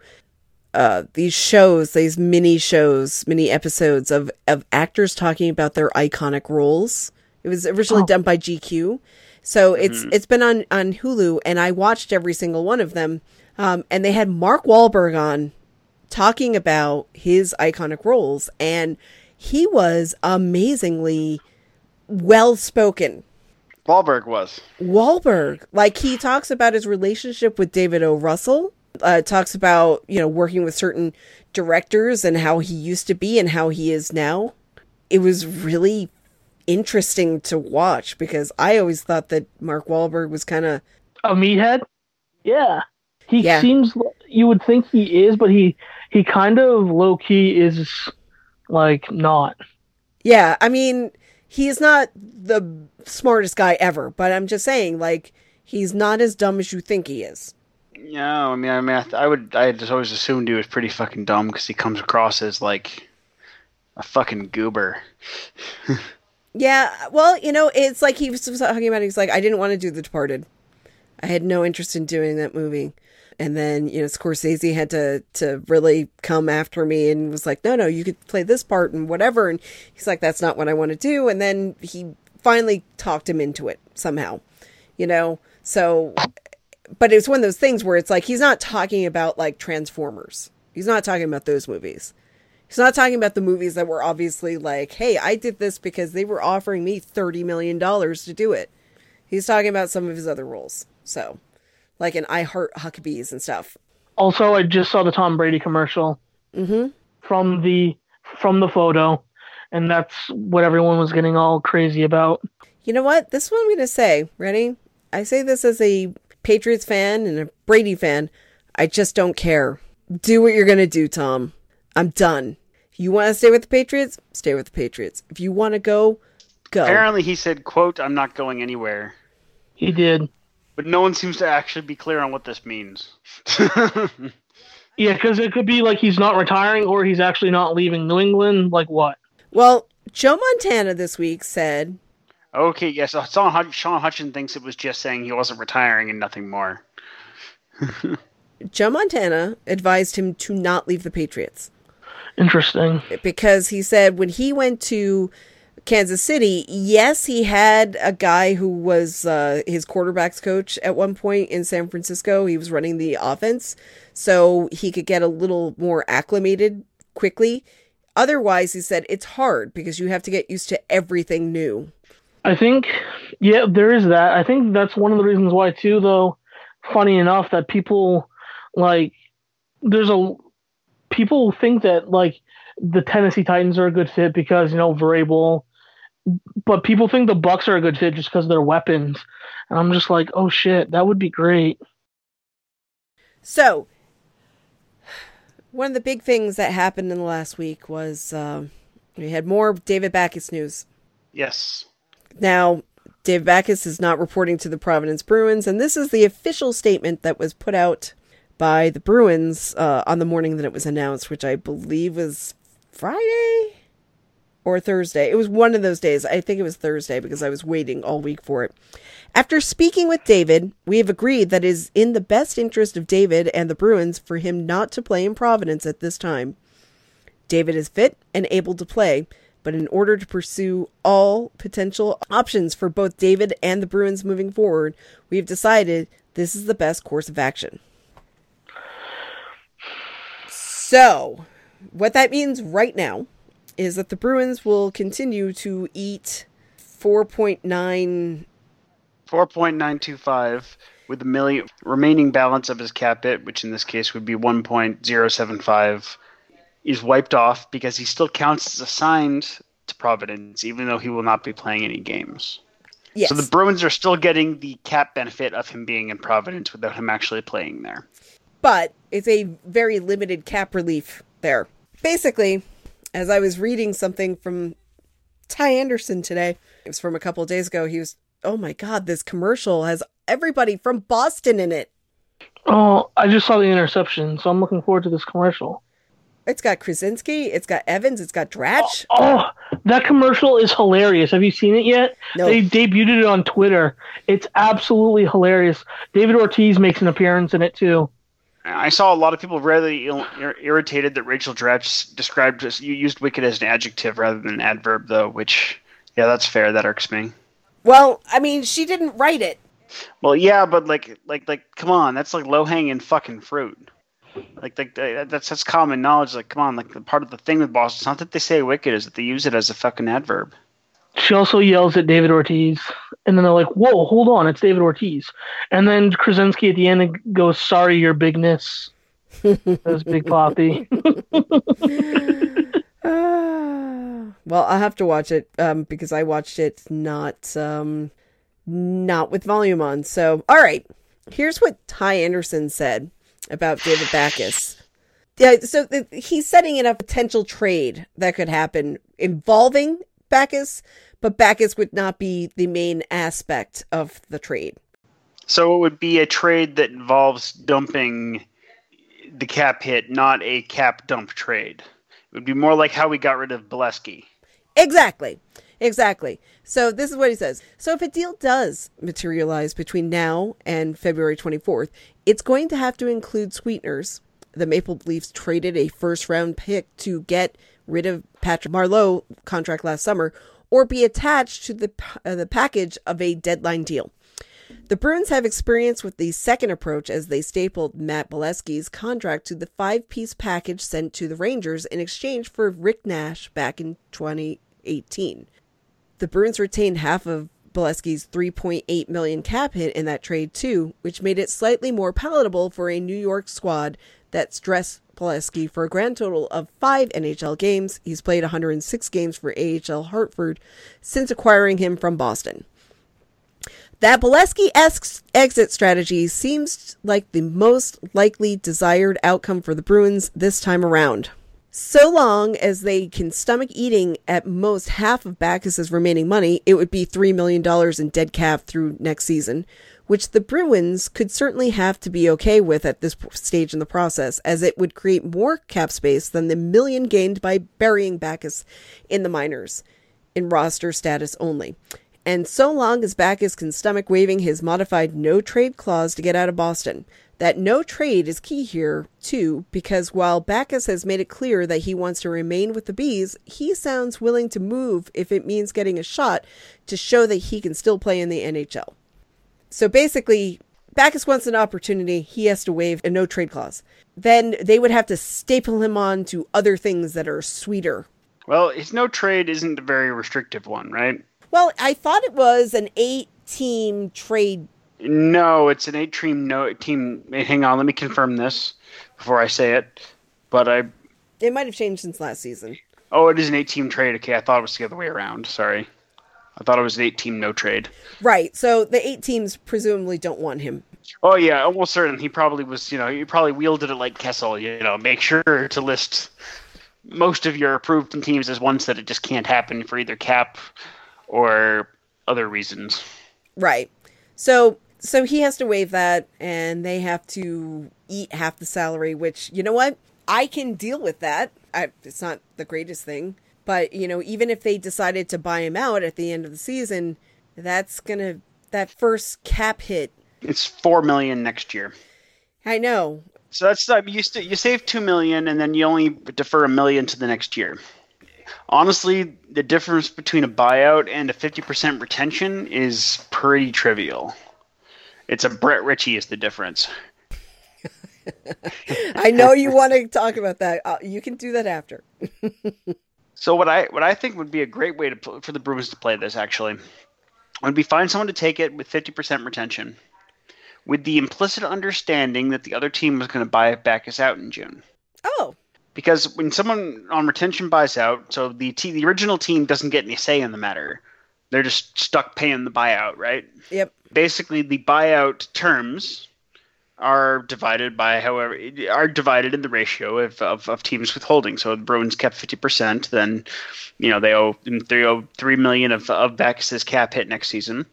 uh, these shows, these mini shows, mini episodes of, of actors talking about their iconic roles. It was originally Oh. done by GQ. So it's it's been on, on Hulu and I watched every single one of them. Um, and they had Mark Wahlberg on talking about his iconic roles and he was amazingly well spoken. Wahlberg was. Wahlberg, like he talks about his relationship with David O. Russell, uh, talks about you know working with certain directors and how he used to be and how he is now. It was really interesting to watch because I always thought that Mark Wahlberg was kind of A meathead? Yeah. He Yeah. seems you would think he is, but he he kind of low key is like not. yeah. I mean, he's not the smartest guy ever, but I'm just saying, like he's not as dumb as you think he is. Yeah, I mean, I mean, I, th- I would, I just always assumed he was pretty fucking dumb because he comes across as like a fucking goober. Yeah, well, you know, it's like he was talking about. He's like, I didn't want to do The Departed. I had no interest in doing that movie. And then, you know, Scorsese had to to really come after me and was like, no, no, you could play this part and whatever. And he's like, that's not what I want to do. And then he finally talked him into it somehow, you know. So, but it's one of those things where it's like he's not talking about like Transformers. He's not talking about those movies. He's not talking about the movies that were obviously like, hey, I did this because they were offering me $30 million to do it. He's talking about some of his other roles. So, like an I Heart Huckabees and stuff. Also, I just saw the Tom Brady commercial Mm-hmm. from the from the photo, and that's what everyone was getting all crazy about. You know what? This one I'm going to say. Ready? I say this as a Patriots fan and a Brady fan. I just don't care. Do what you're going to do, Tom. I'm done. If you want to stay with the Patriots, stay with the Patriots. If you want to go, go. Apparently, he said, "quote I'm not going anywhere," He did. But no one seems to actually be clear on what this means. Yeah, because it could be like he's not retiring or he's actually not leaving New England. Like what? Well, Joe Montana this week said okay, yes, uh, Sean, Hutch- Sean Hutchin thinks it was just saying he wasn't retiring and nothing more. Joe Montana advised him to not leave the Patriots Interesting. because he said when he went to Kansas City, yes, he had a guy who was uh, his quarterback's coach at one point in San Francisco. He was running the offense, so he could get a little more acclimated quickly. Otherwise, he said it's hard because you have to get used to everything new. I think, yeah, there is that. I think that's one of the reasons why too. Though, funny enough, that people like there's a people think that like the Tennessee Titans are a good fit because you know Vrabel, but people think the Bucs are a good fit just because of their weapons, and I'm just like, oh shit, that would be great. So, one of the big things that happened in the last week was um, we had more David Backes news. Yes. Now, Dave Backes is not reporting to the Providence Bruins, and this is the official statement that was put out by the Bruins uh, on the morning that it was announced, which I believe was Friday or Thursday. It was one of those days. I think it was Thursday because I was waiting all week for it. After speaking with David, we have agreed that it is in the best interest of David and the Bruins for him not to play in Providence at this time. David is fit and able to play, but in order to pursue all potential options for both David and the Bruins moving forward, we have decided this is the best course of action. So, what that means right now is that the Bruins will continue to eat 4.9 4.925. with the million remaining balance of his cap hit, which in this case would be 1.075, is wiped off because he still counts as assigned to Providence, even though he will not be playing any games. Yes. So the Bruins are still getting the cap benefit of him being in Providence without him actually playing there. but it's a very limited cap relief there. Basically, as I was reading something from Ty Anderson today, it was from a couple of days ago, he was, oh my God, this commercial has everybody from Boston in it. Oh, I just saw the interception, so I'm looking forward to this commercial. It's got Krasinski, it's got Evans, it's got Dratch. Oh, oh that commercial is hilarious. Have you seen it yet? No. They debuted it on Twitter. It's absolutely hilarious. David Ortiz makes an appearance in it too. I saw a lot of people really il- ir- irritated that Rachel Dratch described as you used wicked as an adjective rather than an adverb, though. Which, yeah, that's fair. That irks me. Well, I mean, she didn't write it. Well, yeah, but like, like, like, come on, that's like low hanging fucking fruit. Like, like uh, that's that's common knowledge. Like, come on, like the part of the thing with Boston, it's not that they say wicked, is that they use it as a fucking adverb. She also yells at David Ortiz, and then they're like, "Whoa, hold on, it's David Ortiz." And then Krasinski at the end goes, "Sorry, your bigness." That's Big Poppy. Ah. well, I'll have to watch it um, because I watched it not um, not with volume on. So, all right, here's what Ty Anderson said about David Backes. Yeah, so th- he's setting in a potential trade that could happen involving Backes, but Backes would not be the main aspect of the trade. So it would be a trade that involves dumping the cap hit, not a cap dump trade. It would be more like how we got rid of Beleskey. Exactly. Exactly. So this is what he says. So if a deal does materialize between now and February 24th, it's going to have to include sweeteners. The Maple Leafs traded a first round pick to get rid of Patrick Marleau contract last summer or be attached to the uh, the package of a deadline deal. The Bruins have experience with the second approach as they stapled Matt Beleskey's contract to the five piece package sent to the Rangers in exchange for Rick Nash back in 2018. The Bruins retained half of Beleskey's 3.8 million cap hit in that trade too, which made it slightly more palatable for a New York squad that's dressed Beleskey for a grand total of five NHL games. He's played 106 games for AHL Hartford since acquiring him from Boston. That Beleskey esque exit strategy seems like the most likely desired outcome for the Bruins this time around. So long as they can stomach eating at most half of Backes's remaining money, it would be $3 million in dead cap through next season, which the Bruins could certainly have to be okay with at this stage in the process, as it would create more cap space than the million gained by burying Backes in the minors, in roster status only. And so long as Backes can stomach waiving his modified no trade clause to get out of Boston. That no trade is key here, too, because while Backes has made it clear that he wants to remain with the Bees, he sounds willing to move if it means getting a shot to show that he can still play in the NHL. So basically, Backes wants an opportunity, he has to waive a no trade clause. Then they would have to staple him on to other things that are sweeter. Well, his no trade isn't a very restrictive one, right? Well, I thought it was an eight team trade. No, it's an eight team no team. Hang on, let me confirm this before I say it. But I It might have changed since last season. oh, it is an eight team trade. Okay, I thought it was the other way around. Sorry, I thought it was an eight team no trade. Right. So the eight teams presumably don't want him. Oh yeah, almost certain. He probably was. You know, he probably wielded it like Kessel. You know, make sure to list most of your approved teams as ones that it just can't happen for either cap or other reasons. Right. So so he has to waive that and they have to eat half the salary, which you know what? I can deal with that. I, it's not the greatest thing, but you know, even if they decided to buy him out at the end of the season, that's going to that first cap hit. It's four million next year. I know. So that's I mean, you st- you save two million and then you only defer a million to the next year. Honestly, the difference between a buyout and a fifty percent retention is pretty trivial. It's a Brett Ritchie is the difference. I know you want to talk about that. Uh, you can do that after. So what I what I think would be a great way to for the Bruins to play this actually would be find someone to take it with fifty percent retention, with the implicit understanding that the other team was going to buy Backes out in June. Oh, Because when someone on retention buys out, so the te- the original team doesn't get any say in the matter. They're just stuck paying the buyout, right? yep. Basically, the buyout terms are divided by however are divided in the ratio of, of, of teams withholding. So the Bruins kept fifty percent, then you know they owe they owe three million of of Beckett's cap hit next season.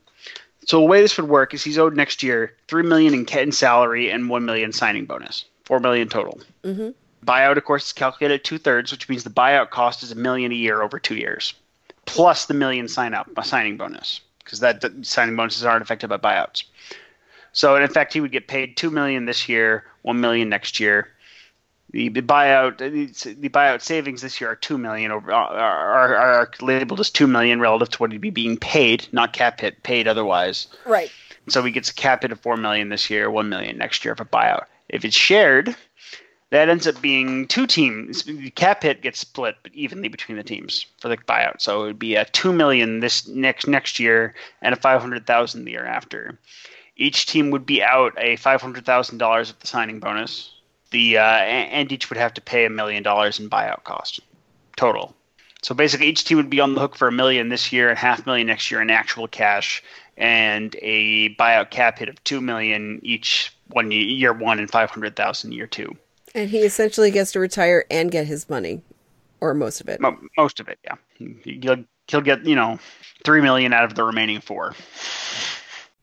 So the way this would work is he's owed next year three million in, in salary and one million signing bonus, four million total. hmm Buyout, of course, is calculated at two thirds, which means the buyout cost is a million a year over two years, plus the million sign up signing bonus, because that the signing bonuses aren't affected by buyouts. So in fact, he would get paid two million this year, one million next year. The, buyout the buyout savings this year are two million over uh, are, are, are labeled as two million relative to what he'd be being paid, not cap hit paid otherwise. Right. So he gets a cap hit of four million this year, one million next year for buyout. If it's shared, that ends up being two teams. The cap hit gets split evenly between the teams for the buyout. So it would be a two million this next next year and a five hundred thousand the year after. Each team would be out a five hundred thousand dollars of the signing bonus. The uh, and each would have to pay a million dollars in buyout cost total. So basically, each team would be on the hook for a million this year and half million next year in actual cash, and a buyout cap hit of two million each one year one and five hundred thousand year two. And he essentially gets to retire and get his money, or most of it. Mo- most of it, yeah. He'll, he'll get you know three million out of the remaining four.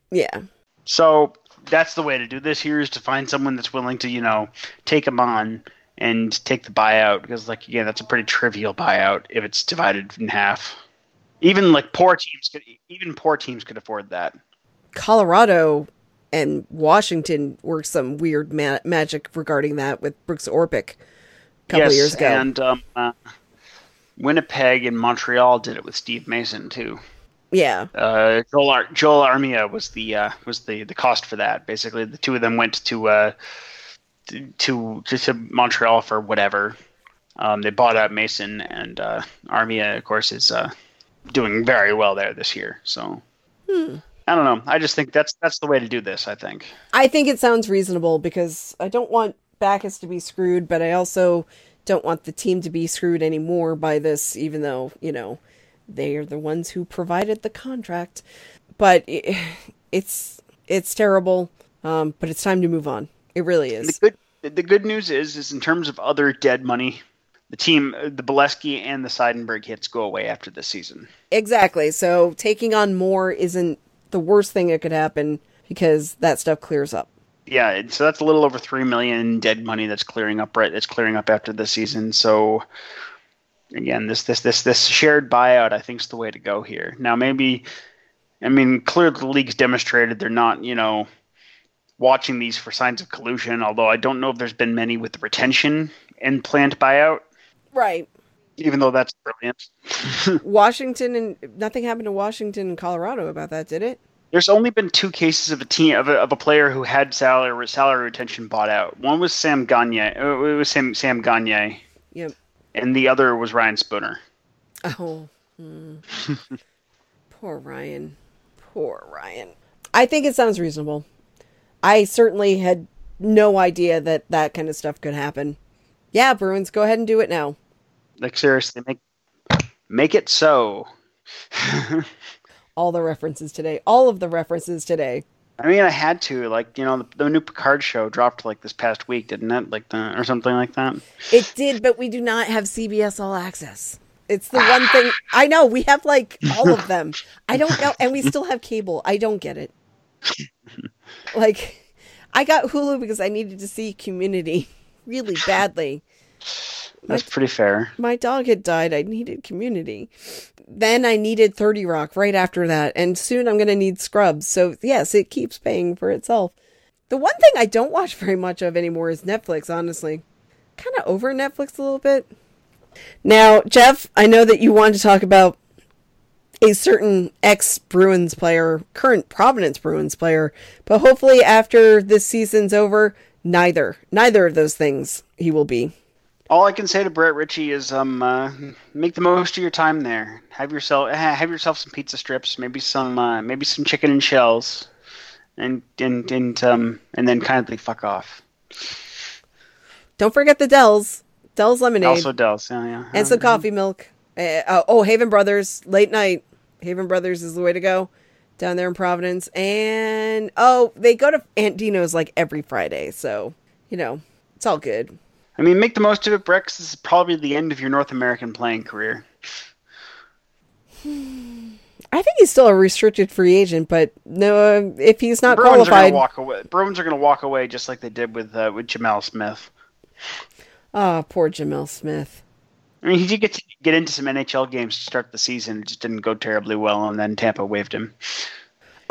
Yeah. So that's the way to do this here is to find someone that's willing to you know take him on and take the buyout because like again that's a pretty trivial buyout if it's divided in half. Even like poor teams could even poor teams could afford that. Colorado and Washington worked some weird ma- magic regarding that with Brooks Orpik a couple yes, years ago. and um, uh, Winnipeg and Montreal did it with Steve Mason too. Yeah. Uh, Joel Ar- Joel Armia was the uh, was the the cost for that. Basically, the two of them went to uh, to to, to Montreal for whatever. Um, they bought out Mason, and uh, Armia, of course, is uh, doing very well there this year. So I don't know. I just think that's that's the way to do this. I think. I think it sounds reasonable because I don't want Backes to be screwed, but I also don't want the team to be screwed anymore by this, even though, you know, they are the ones who provided the contract. But it, it's it's terrible. Um, but it's time to move on. It really The is. good the good news is is in terms of other dead money, the team, uh, the Beleskey and the Seidenberg hits go away after this season. Exactly. So taking on more isn't the worst thing that could happen because that stuff clears up. Yeah, so that's a little over three million dead money that's clearing up right. That's clearing up after this season. So again, this this this this shared buyout I think is the way to go here. Now maybe, I mean, clearly the league's demonstrated they're not you know watching these for signs of collusion. Although I don't know if there's been many with the retention and planned buyout. Right. Even though that's brilliant. Washington and nothing happened to Washington and Colorado about that, did it? There's only been two cases of a team of a, of a player who had salary salary retention bought out. One was Sam Gagne. uh, It was Sam Sam Gagne. Yep. And the other was Ryan Spooner. Oh. hmm. Poor Ryan. Poor Ryan. I think it sounds reasonable. I certainly had no idea that that kind of stuff could happen. Yeah, Bruins, go ahead and do it now. Like seriously, make make it so. All the references today. All of the references today. I mean, I had to like you know the, the new Picard show dropped like this past week, didn't it? Like the or something like that. It did, but we do not have CBS All Access. It's the one thing I know. We have like all of them. I don't know, and we still have cable. I don't get it. Like, I got Hulu because I needed to see Community really badly. That's pretty fair. My dog had died. I needed Community. Then I needed 30 Rock right after that, and soon I'm going to need Scrubs. So, yes, it keeps paying for itself. The one thing I don't watch very much of anymore is Netflix, honestly. Kind of over Netflix a little bit. Now, Jeff, I know that you wanted to talk about a certain ex Bruins player, current Providence Bruins player, but hopefully after this season's over, neither, neither of those things he will be. All I can say to Brett Ritchie is um uh, make the most of your time there. Have yourself ha- have yourself some pizza strips, maybe some uh, maybe some chicken and shells, and and and um and then kindly fuck off. Don't forget the Dells. Dells lemonade. Also Dells, yeah, yeah. and some coffee milk. Uh, oh, Haven Brothers, late night. Haven Brothers is the way to go down there in Providence. And oh, they go to Aunt Dino's like every Friday. So, you know, it's all good. I mean, make the most of it, Brex. This is probably the end of your North American playing career. I think he's still a restricted free agent, but no, uh, if he's not Bruins are qualified, gonna walk away. Bruins are gonna walk away just like they did with uh, with Gemel Smith. ah, poor Gemel Smith. I mean, he did get to get into some NHL games to start the season. It just didn't go terribly well, and then Tampa waived him.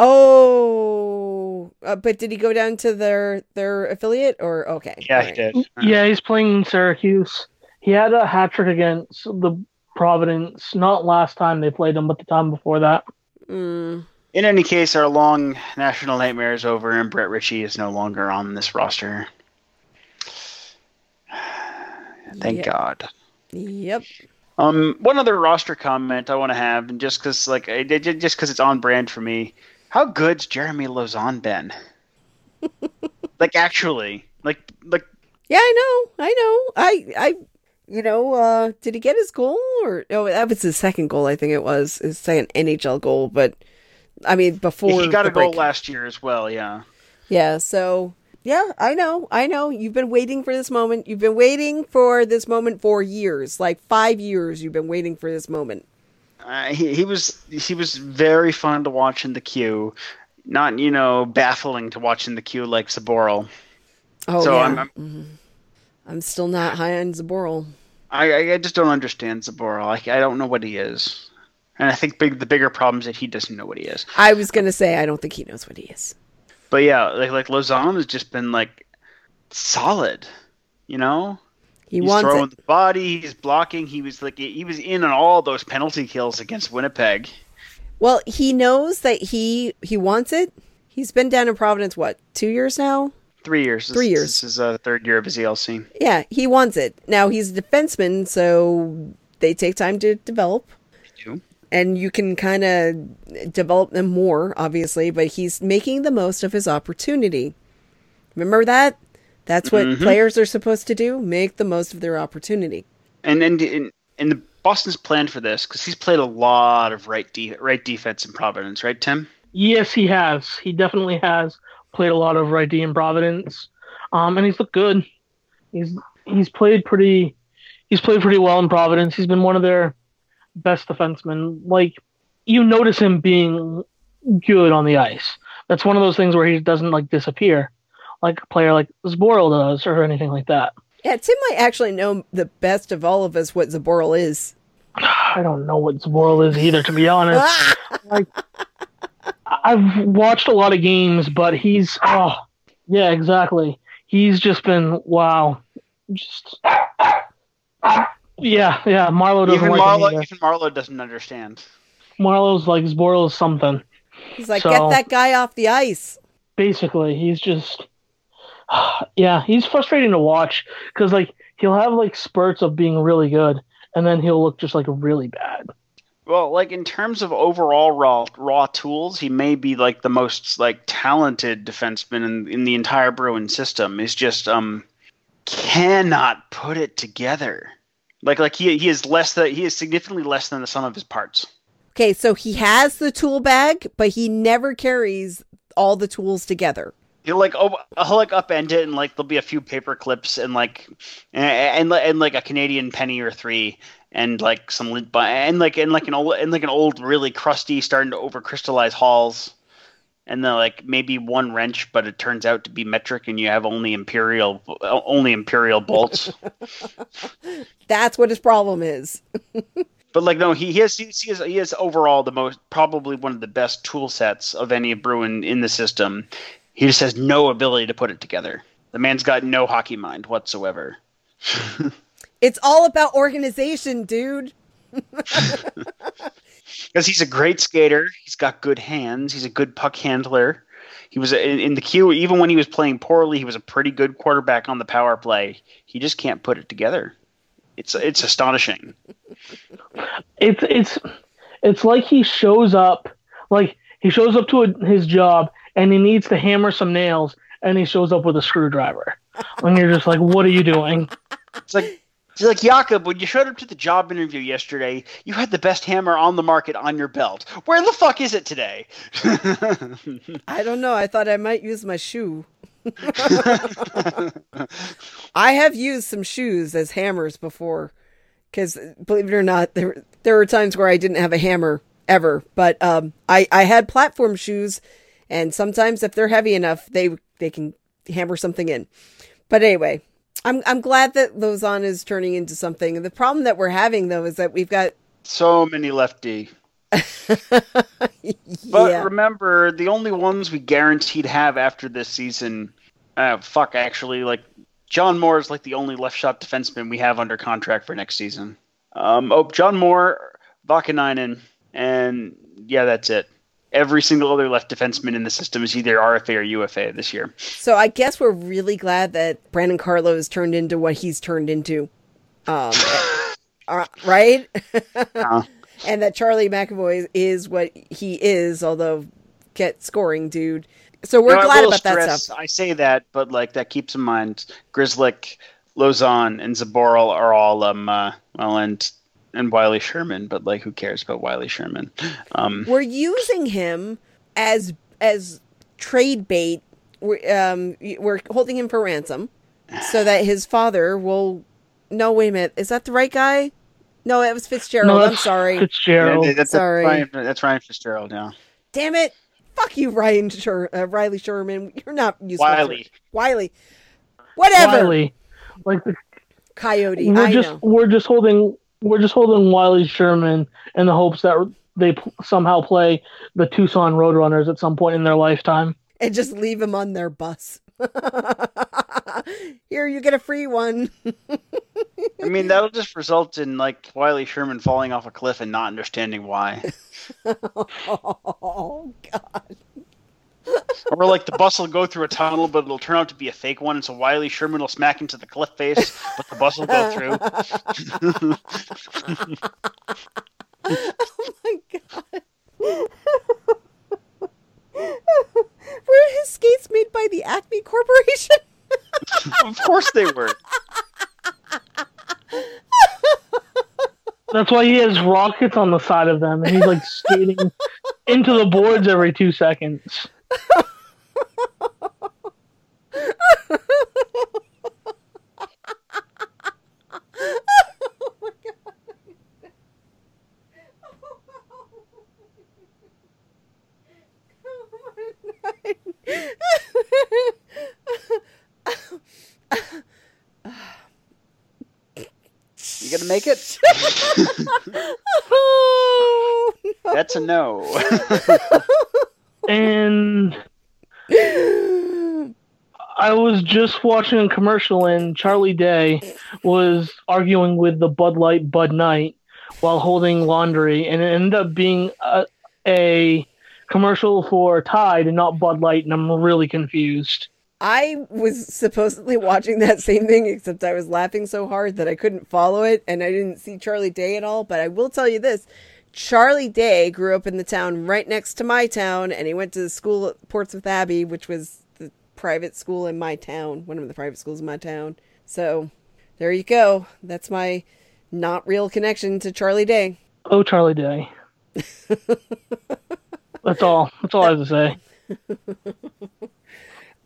Oh, uh, but did he go down to their their affiliate or okay? Yeah, all he right. did. Yeah, he's playing in Syracuse. He had a hat trick against the Providence, not last time they played him, but the time before that. Mm, In any case, our long national nightmare is over, and Brett Ritchie is no longer on this roster. Thank Yeah. God. yep. Um, one other roster comment I want to have, and just because like I did, just because it's on brand for me, how good's Jeremy Lauzon been? like actually, like like Yeah, I know. I know. I I you know, uh did he get his goal or oh that was his second goal, I think it was. His second NHL goal, but I mean before he got a goal last year as well. Yeah, Yeah, so yeah, I know. I know. You've been waiting for this moment. You've been waiting for this moment for years. Like 5 years you've been waiting for this moment. Uh, he he was he was very fun to watch in the queue. Not you know baffling to watch in the queue like Zboril. Oh So yeah. I'm- I'm- Mhm. I'm still not high on Zboril. I I- just don't understand Zboril. I I don't know what he is, and I think big the bigger problem is that he doesn't know what he is. I was going to say I don't think he knows what he is. But yeah, like like Lauzon has just been like solid, you know. He he's wants throwing it. the body. He's blocking. He was like he was in on all those penalty kills against Winnipeg. Well, he knows that he he wants it. He's been down in Providence what two years now? Three years. This- Three years. This is uh, a third year of his ELC. Yeah, he wants it. Now he's a defenseman, so they take time to develop, do. and you can kind of develop them more, obviously. But he's making the most of his opportunity. Remember that? That's what Mhm. players are supposed to do: make the most of their opportunity. And and and, and the Boston's planned for this because he's played a lot of right de- right defense in Providence, right, Tim? Yes, he has. He definitely has played a lot of right D in Providence, um, and he's looked good. He's he's played pretty. He's played pretty well in Providence. He's been one of their best defensemen. Like you notice him being good on the ice. That's one of those things where he doesn't like disappear, like a player like Zboril does or anything like that. Yeah, Tim might actually know the best of all of us what Zboril is. I don't know what Zboril is either, to be honest. like I've watched a lot of games, but he's oh yeah, exactly. He's just been wow. Just yeah, yeah. Marlo doesn't Even like Marlo, either. even Marlo doesn't understand. Marlo's like Zboril is something. He's like, So- get that guy off the ice. Basically, he's just yeah. He's frustrating to watch because like he'll have like spurts of being really good, and then he'll look just like really bad. Well, like in terms of overall raw raw tools, he may be like the most like talented defenseman in, in the entire Bruin system. Is just um cannot put it together. Like like he he is less than he is significantly less than the sum of his parts. Okay, so he has the tool bag, but he never carries all the tools together. He'll like oh, he'll like upend it and like there'll be a few paper clips and like and, and, and like a Canadian penny or three and like some lint bu- and like and like an old and like an old really crusty starting to over crystallize halls. And then like maybe one wrench but it turns out to be metric and you have only imperial only imperial bolts. That's what his problem is. but like no he, he has he has he has overall the most probably one of the best tool sets of any Bruin in the system he just has no ability to put it together the man's got no hockey mind whatsoever It's all about organization, dude. because he's a great skater. He's got good hands. He's a good puck handler. He was in, in the queue, even when he was playing poorly, he was a pretty good quarterback on the power play. He just can't put it together. It's it's astonishing. it's it's it's like he shows up like he shows up to a, his job and he needs to hammer some nails, and he shows up with a screwdriver. and you're just like, what are you doing? It's like it's like Jakob, when you showed up to the job interview yesterday, you had the best hammer on the market on your belt. Where the fuck is it today? I don't know. I thought I might use my shoe. I have used some shoes as hammers before, because believe it or not, there there were times where I didn't have a hammer ever, but um, I I had platform shoes, and sometimes if they're heavy enough, they they can hammer something in. But anyway, I'm I'm glad that Lauzon is turning into something. The problem that we're having though is that we've got so many lefty. But yeah. remember, the only ones we guaranteed have after this season, uh, fuck, actually, like John Moore is like the only left shot defenseman we have under contract for next season. Um, oh, John Moore, Vaakanainen, and yeah, that's it. Every single other left defenseman in the system is either RFA or UFA this year. So I guess we're really glad that Brandon Carlo has turned into what he's turned into. Um, uh, right? uh and that Charlie McAvoy is what he is, although get scoring, dude. So we're glad about stress, that stuff. I say that, but like that keeps in mind Grzelcyk, Lauzon, and Zboril are all um uh, well and and Wiley Sherman, but like who cares about Wiley Sherman? Um, we're using him as as trade bait. We're, um, we're holding him for ransom so that his father will. No, wait a minute. Is that the right guy? No, it was Fitzgerald. No, I'm sorry. Fitzgerald. Yeah, that's, sorry. Ryan, that's Ryan Fitzgerald. Yeah. Damn it! Fuck you, Ryan Sher- uh, Riley Sherman. You're not useful. Wiley. Wiley. Whatever. Wiley. Like the coyote. We're I just know. we're just holding we're just holding Wiley Sherman in the hopes that they p- somehow play the Tucson Roadrunners at some point in their lifetime and just leave him on their bus. Here, you get a free one. I mean, that'll just result in like Wiley Sherman falling off a cliff and not understanding why. oh God. Or like the bus will go through a tunnel, but it'll turn out to be a fake one, and so Wiley Sherman will smack into the cliff face, but the bus will go through. oh my god. Were his skates made by the Acme Corporation? of course they were. That's why he has rockets on the side of them, and he's like skating into the boards every two seconds. You gonna make it? oh, no. That's a no. and I was just watching a commercial, and Charlie Day was arguing with the Bud Light Bud Knight while holding laundry, and it ended up being a, a commercial for Tide and not Bud Light, and I'm really confused. I was supposedly watching that same thing, except I was laughing so hard that I couldn't follow it and I didn't see Charlie Day at all. But I will tell you this Charlie Day grew up in the town right next to my town, and he went to the school at Portsmouth Abbey, which was private school in my town, one of the private schools in my town. So there you go. That's my not real connection to Charlie Day. Oh, Charlie Day. That's all. That's all I have to say.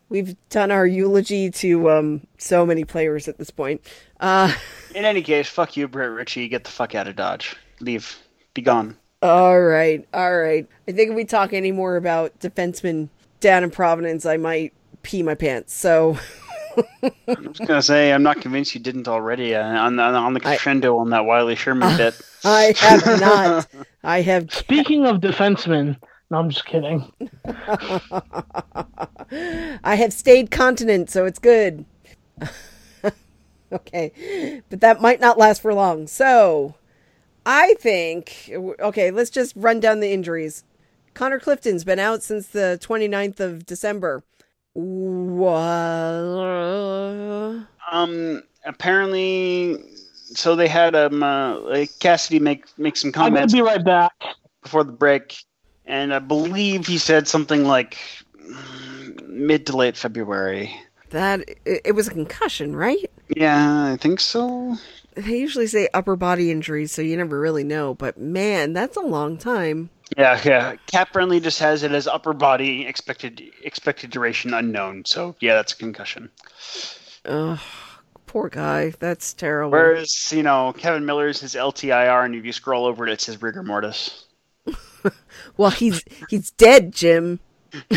We've done our eulogy to um, so many players at this point. Uh, In any case, fuck you, Brett Ritchie. Get the fuck out of Dodge. Leave. Be gone. All right. All right. I think if we talk any more about defensemen down in Providence, I might pee my pants. So. I was gonna say I'm not convinced you didn't already uh, on, on, on the crescendo I, on that Wiley Sherman uh, bit. I have not. I have. Speaking of defensemen, no, I'm just kidding. I have stayed continent, so it's good. okay, but that might not last for long. So, I think okay, let's just run down the injuries. Connor Clifton's been out since the 29th of December. What? Um, apparently, so they had um, uh, like Cassidy make make some comments. I'm gonna be right back before the break and I believe he said something like mid to late February. That it, it was a concussion, right? Yeah, I think so. They usually say upper body injuries, so you never really know. But man, that's a long time. Yeah, yeah. Cap Friendly just has it as upper body expected expected duration unknown. So yeah, that's a concussion. Poor guy. That's terrible. Whereas you know Kevan Miller's his LTIR, and if you scroll over it, it says rigor mortis. well, he's he's dead, Jim.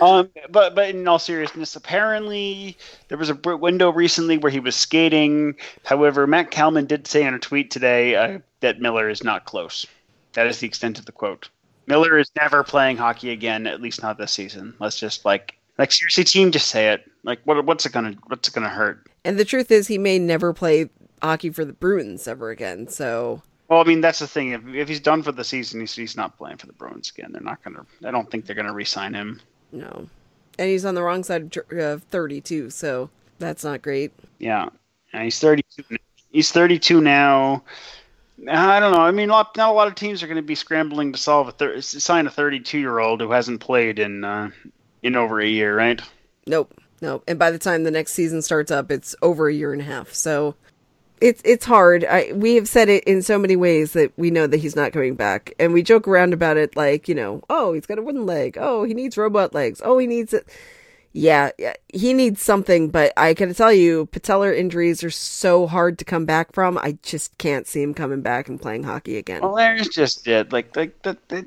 um, but but in all seriousness, apparently there was a window recently where he was skating. However, Matt Kalman did say in a tweet today uh, that Miller is not close. That is the extent of the quote. Miller is never playing hockey again, at least not this season. Let's just like like seriously, team, just say it. Like what what's it gonna what's it gonna hurt? And the truth is, he may never play hockey for the Bruins ever again. So well, I mean, that's the thing. If, if he's done for the season, he's, he's not playing for the Bruins again. They're not going to. I don't think they're going to re-sign him. No, and he's on the wrong side of 32, so that's not great. Yeah, and he's thirty-two. He's thirty-two now. I don't know. I mean, not, not a lot of teams are going to be scrambling to solve a thir- sign a thirty-two-year-old who hasn't played in uh, in over a year, right? Nope, nope. And by the time the next season starts up, it's over a year and a half. So it's it's hard. I, we have said it in so many ways that we know that he's not coming back, and we joke around about it, like you know, oh, he's got a wooden leg. Oh, he needs robot legs. Oh, he needs it. Yeah, yeah, he needs something, but I can tell you, patellar injuries are so hard to come back from. I just can't see him coming back and playing hockey again. Well, there's just it. Like, like the, the,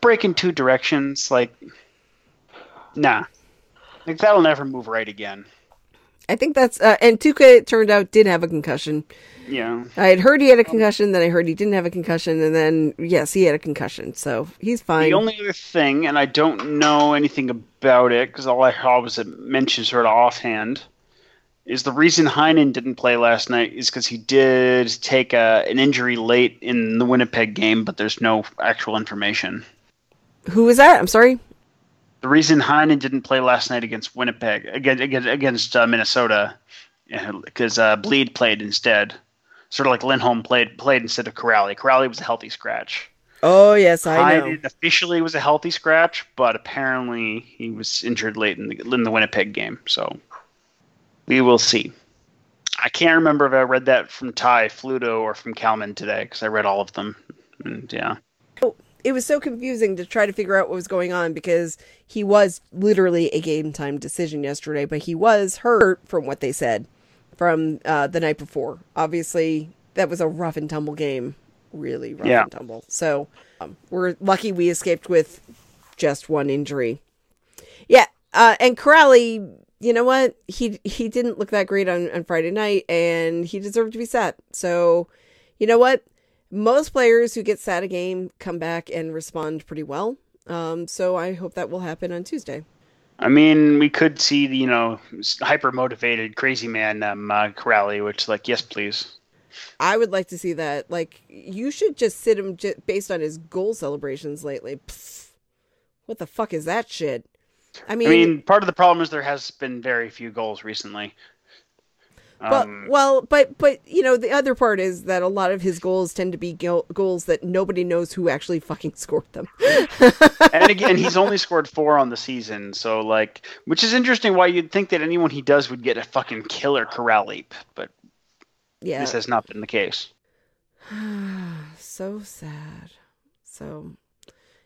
break in two directions. Like, nah, like that'll never move right again. I think that's uh, and Tuukka it turned out did have a concussion. Yeah, I had heard he had a concussion, then I heard he didn't have a concussion, and then yes, he had a concussion, so he's fine. The only other thing, and I don't know anything about it because all I saw was it mentioned sort of offhand, is the reason Heinen didn't play last night is because he did take a, an injury late in the Winnipeg game, but there's no actual information. Who was that? I'm sorry. The reason Heinen didn't play last night against Winnipeg against against, against uh, Minnesota because uh, Blidh played instead, sort of like Lindholm played played instead of Kuraly. Kuraly was a healthy scratch. Oh yes, I know. Heinen officially was a healthy scratch, but apparently he was injured late in the in the Winnipeg game. So we will see. I can't remember if I read that from Ty Fluto or from Kalman today because I read all of them. And yeah it was so confusing to try to figure out what was going on because he was literally a game time decision yesterday, but he was hurt from what they said from uh, the night before. Obviously, that was a rough and tumble game, really rough yeah. and tumble. So um, we're lucky we escaped with just one injury. Yeah, uh, and Kuraly, you know what? He he didn't look that great on, on Friday night, and he deserved to be set. So, you know what? Most players who get sat a game come back and respond pretty well. Um, so I hope that will happen on Tuesday. I mean, we could see the you know hyper motivated crazy man um, uh, Kuraly, which like yes, please. I would like to see that. Like you should just sit him j- based on his goal celebrations lately. Pfft, what the fuck is that shit? I mean, I mean, part of the problem is there has been very few goals recently. But um, well, but but you know the other part is that a lot of his goals tend to be go- goals that nobody knows who actually fucking scored them. and again, he's only scored four on the season, so like, which is interesting. Why you'd think that anyone he does would get a fucking killer corral leap, but yeah, this has not been the case. so sad. So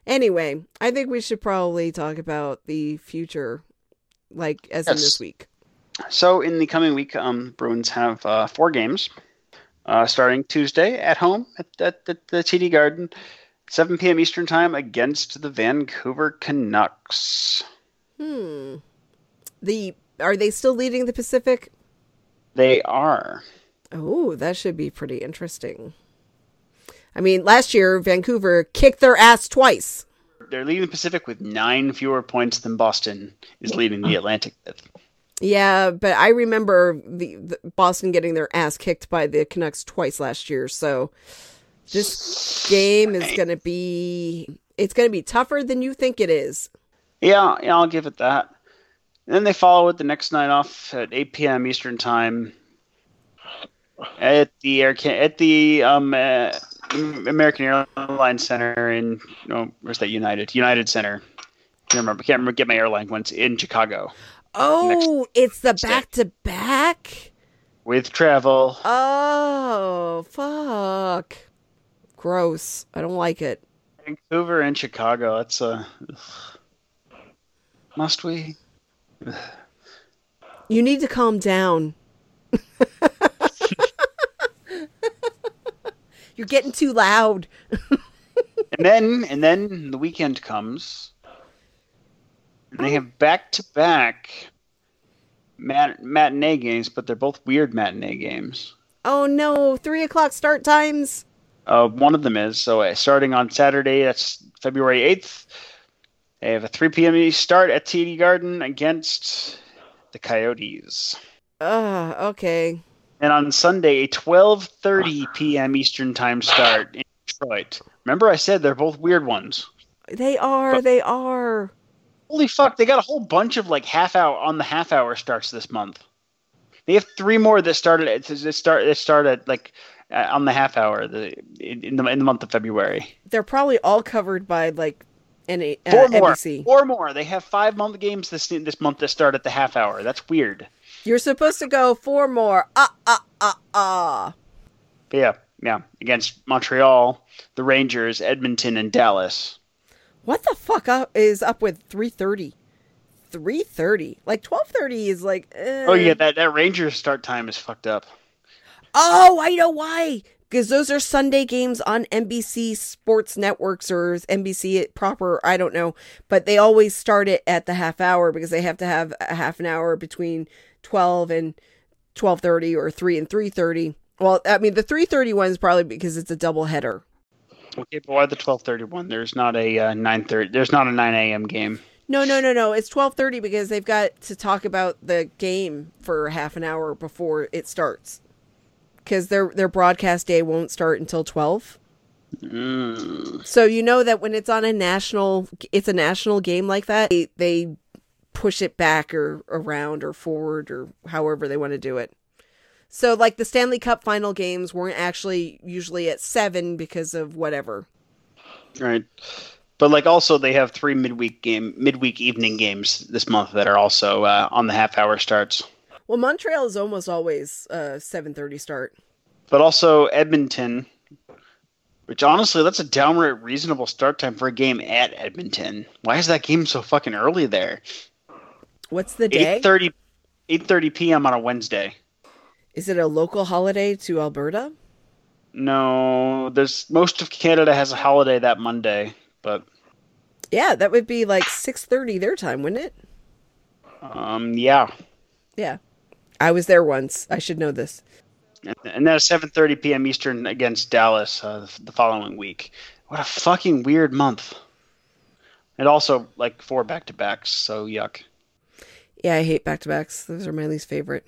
anyway, I think we should probably talk about the future, like as yes. in this week. So in the coming week, um, Bruins have uh, four games, uh, starting Tuesday at home at, at, at, the TD Garden, 7 p.m. Eastern Time against the Vancouver Canucks. Hmm. The are they still leading the Pacific? They are. Oh, that should be pretty interesting. I mean, last year Vancouver kicked their ass twice. They're leading the Pacific with nine fewer points than Boston is leading the Atlantic with. Yeah, but I remember the, the, Boston getting their ass kicked by the Canucks twice last year. So this game is going to be it's going to be tougher than you think it is. Yeah, yeah, I'll give it that. And then they follow it the next night off at 8 p.m. Eastern time at the air Can- at the um uh, American Airlines Center in no where's that United United Center. I Can't remember. Can't remember. Get my airline once in Chicago Oh, it's the back to back. with travel. Oh, fuck. Gross. I don't like it. Vancouver and Chicago. That's a must we? You need to calm down. You're getting too loud. And then and then the weekend comes, they have back to back matinee games, but they're both weird matinee games. Oh no, three o'clock start times. Uh, one of them is so uh, starting on Saturday. That's February eighth. They have a 3 p.m. start at TD Garden against the Coyotes, Ugh, okay. and on Sunday a 12:30 p.m. Eastern Time start in Detroit. Remember, I said they're both weird ones. They are, they are. Holy fuck! They got a whole bunch of like half hour on the half hour starts this month. They have three more that started at that start It started like uh, on the half hour the in the in the month of February. They're probably all covered by like N- uh, Four more. NBC. Four more. They have five month games this this month that start at the half hour. That's weird. You're supposed to go four more. Ah, ah, ah, ah. But yeah, yeah. Against Montreal, the Rangers, Edmonton, and Dallas. What the fuck up is up with 330? 330? Like 1230 is like eh. Oh yeah, that that Rangers start time is fucked up. Oh, I know why. Because those are Sunday games on NBC Sports Networks or NBC proper. I don't know, but they always start it at the half hour because they have to have a half an hour between twelve and twelve thirty or three and three thirty. Well, I mean the three thirty one is probably because it's a double header. Okay, but why the twelve thirty one? There's not a uh, nine thirty. There's not a nine a.m. game. No, no, no, no. It's twelve thirty because they've got to talk about the game for half an hour before it starts. Because their their broadcast day won't start until twelve. Mm. So you know that when it's on a national, it's a national game like that. They, they push it back or around or forward or however they want to do it. So like the Stanley Cup final games weren't actually usually at seven because of whatever. Right. But like also they have three midweek game midweek evening games this month that are also uh, on the half hour starts. Well, Montreal is almost always uh seven thirty start. But also Edmonton, which honestly that's a downright reasonable start time for a game at Edmonton. Why is that game so fucking early there? What's the day? 8:30 8:30 p.m. on a Wednesday. Is it a local holiday to Alberta? No, there's most of Canada has a holiday that Monday, but Yeah, that would be like six thirty their time, wouldn't it? um yeah. Yeah, I was there once. I should know this. And then 7:30 p.m. Eastern against Dallas uh, the following week. What a fucking weird month. And also like four back-to-backs, so yuck. Yeah, I hate back to backs. Those are my least favorite.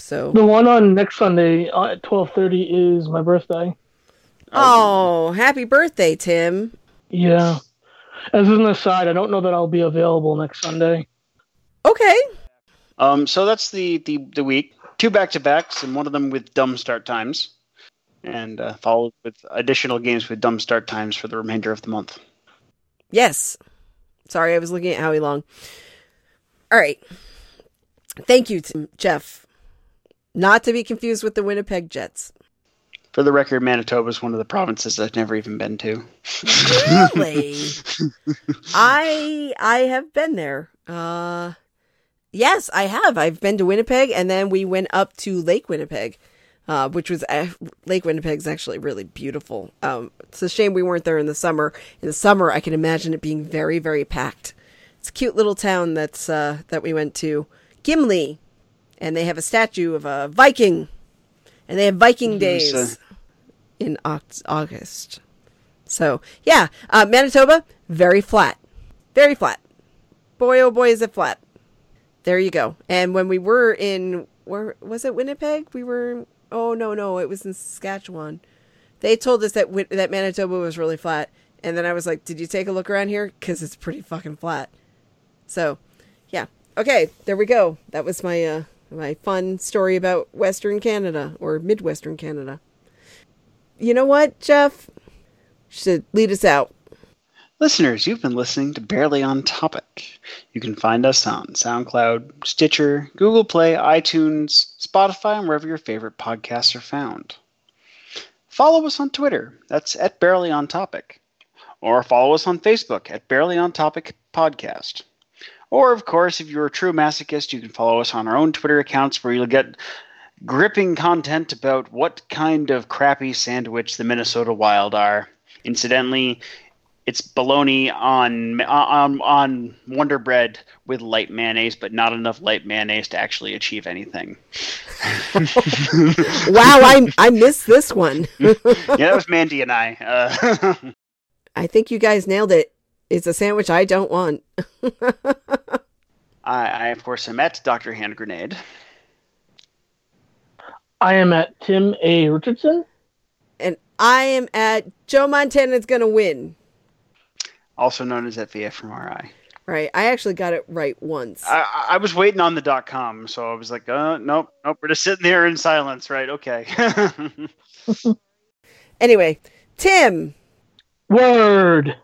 So, The one on next Sunday uh, at twelve thirty is my birthday. oh, happy birthday, Tim. Yeah. As an aside, I don't know that I'll be available next Sunday. Okay. Um, so that's the, the, the week. Two back to backs, and one of them with dumb start times, and uh, followed with additional games with dumb start times for the remainder of the month. Yes. Sorry, I was looking at Howie Long. All right. Thank you, Tim, Jeff. Not to be confused with the Winnipeg Jets. For the record, Manitoba is one of the provinces I've never even been to. Really? I I have been there. Uh yes, I have. I've been to Winnipeg and then we went up to Lake Winnipeg. Uh, which was uh, Lake Winnipeg's actually really beautiful. Um, it's a shame we weren't there in the summer. In the summer, I can imagine it being very, very packed. It's a cute little town that's uh, that we went to, Gimli, and they have a statue of a Viking, and they have Viking days in August. So yeah, uh, Manitoba very flat, very flat. Boy, oh boy, is it flat. There you go. And when we were in, where was it? Winnipeg. We were. Oh no, no, it was in Saskatchewan. They told us that that Manitoba was really flat, and then I was like, "Did you take a look around here? Because it's pretty fucking flat." So, yeah. Okay, there we go. That was my uh, My fun story about Western Canada or Midwestern Canada. You know what, Jeff? Should lead us out. Listeners, you've been listening to Barely on Topic. You can find us on SoundCloud, Stitcher, Google Play, iTunes, Spotify, and wherever your favorite podcasts are found. Follow us on Twitter. That's at Barely on Topic. Or follow us on Facebook at Barely on Topic Podcast. Or, of course, if you're a true masochist, you can follow us on our own Twitter accounts where you'll get gripping content about what kind of crappy sandwich the Minnesota Wild are. Incidentally, it's bologna on on on Wonder Bread with light mayonnaise, but not enough light mayonnaise to actually achieve anything. wow, I I missed this one. yeah, that was Mandy and I. Uh, I think you guys nailed it. It's a sandwich I don't want. I, I, of course, am at Dr. Hand Grenade. I am at Tim A. Richardson. And I am at Joe Montana's gonna win. Also known as FVF from RI. Right. I actually got it right once. I, I was waiting on the dot com, so I was like, uh, nope, nope, we're just sitting there in silence, right? Okay. anyway, Tim. Word.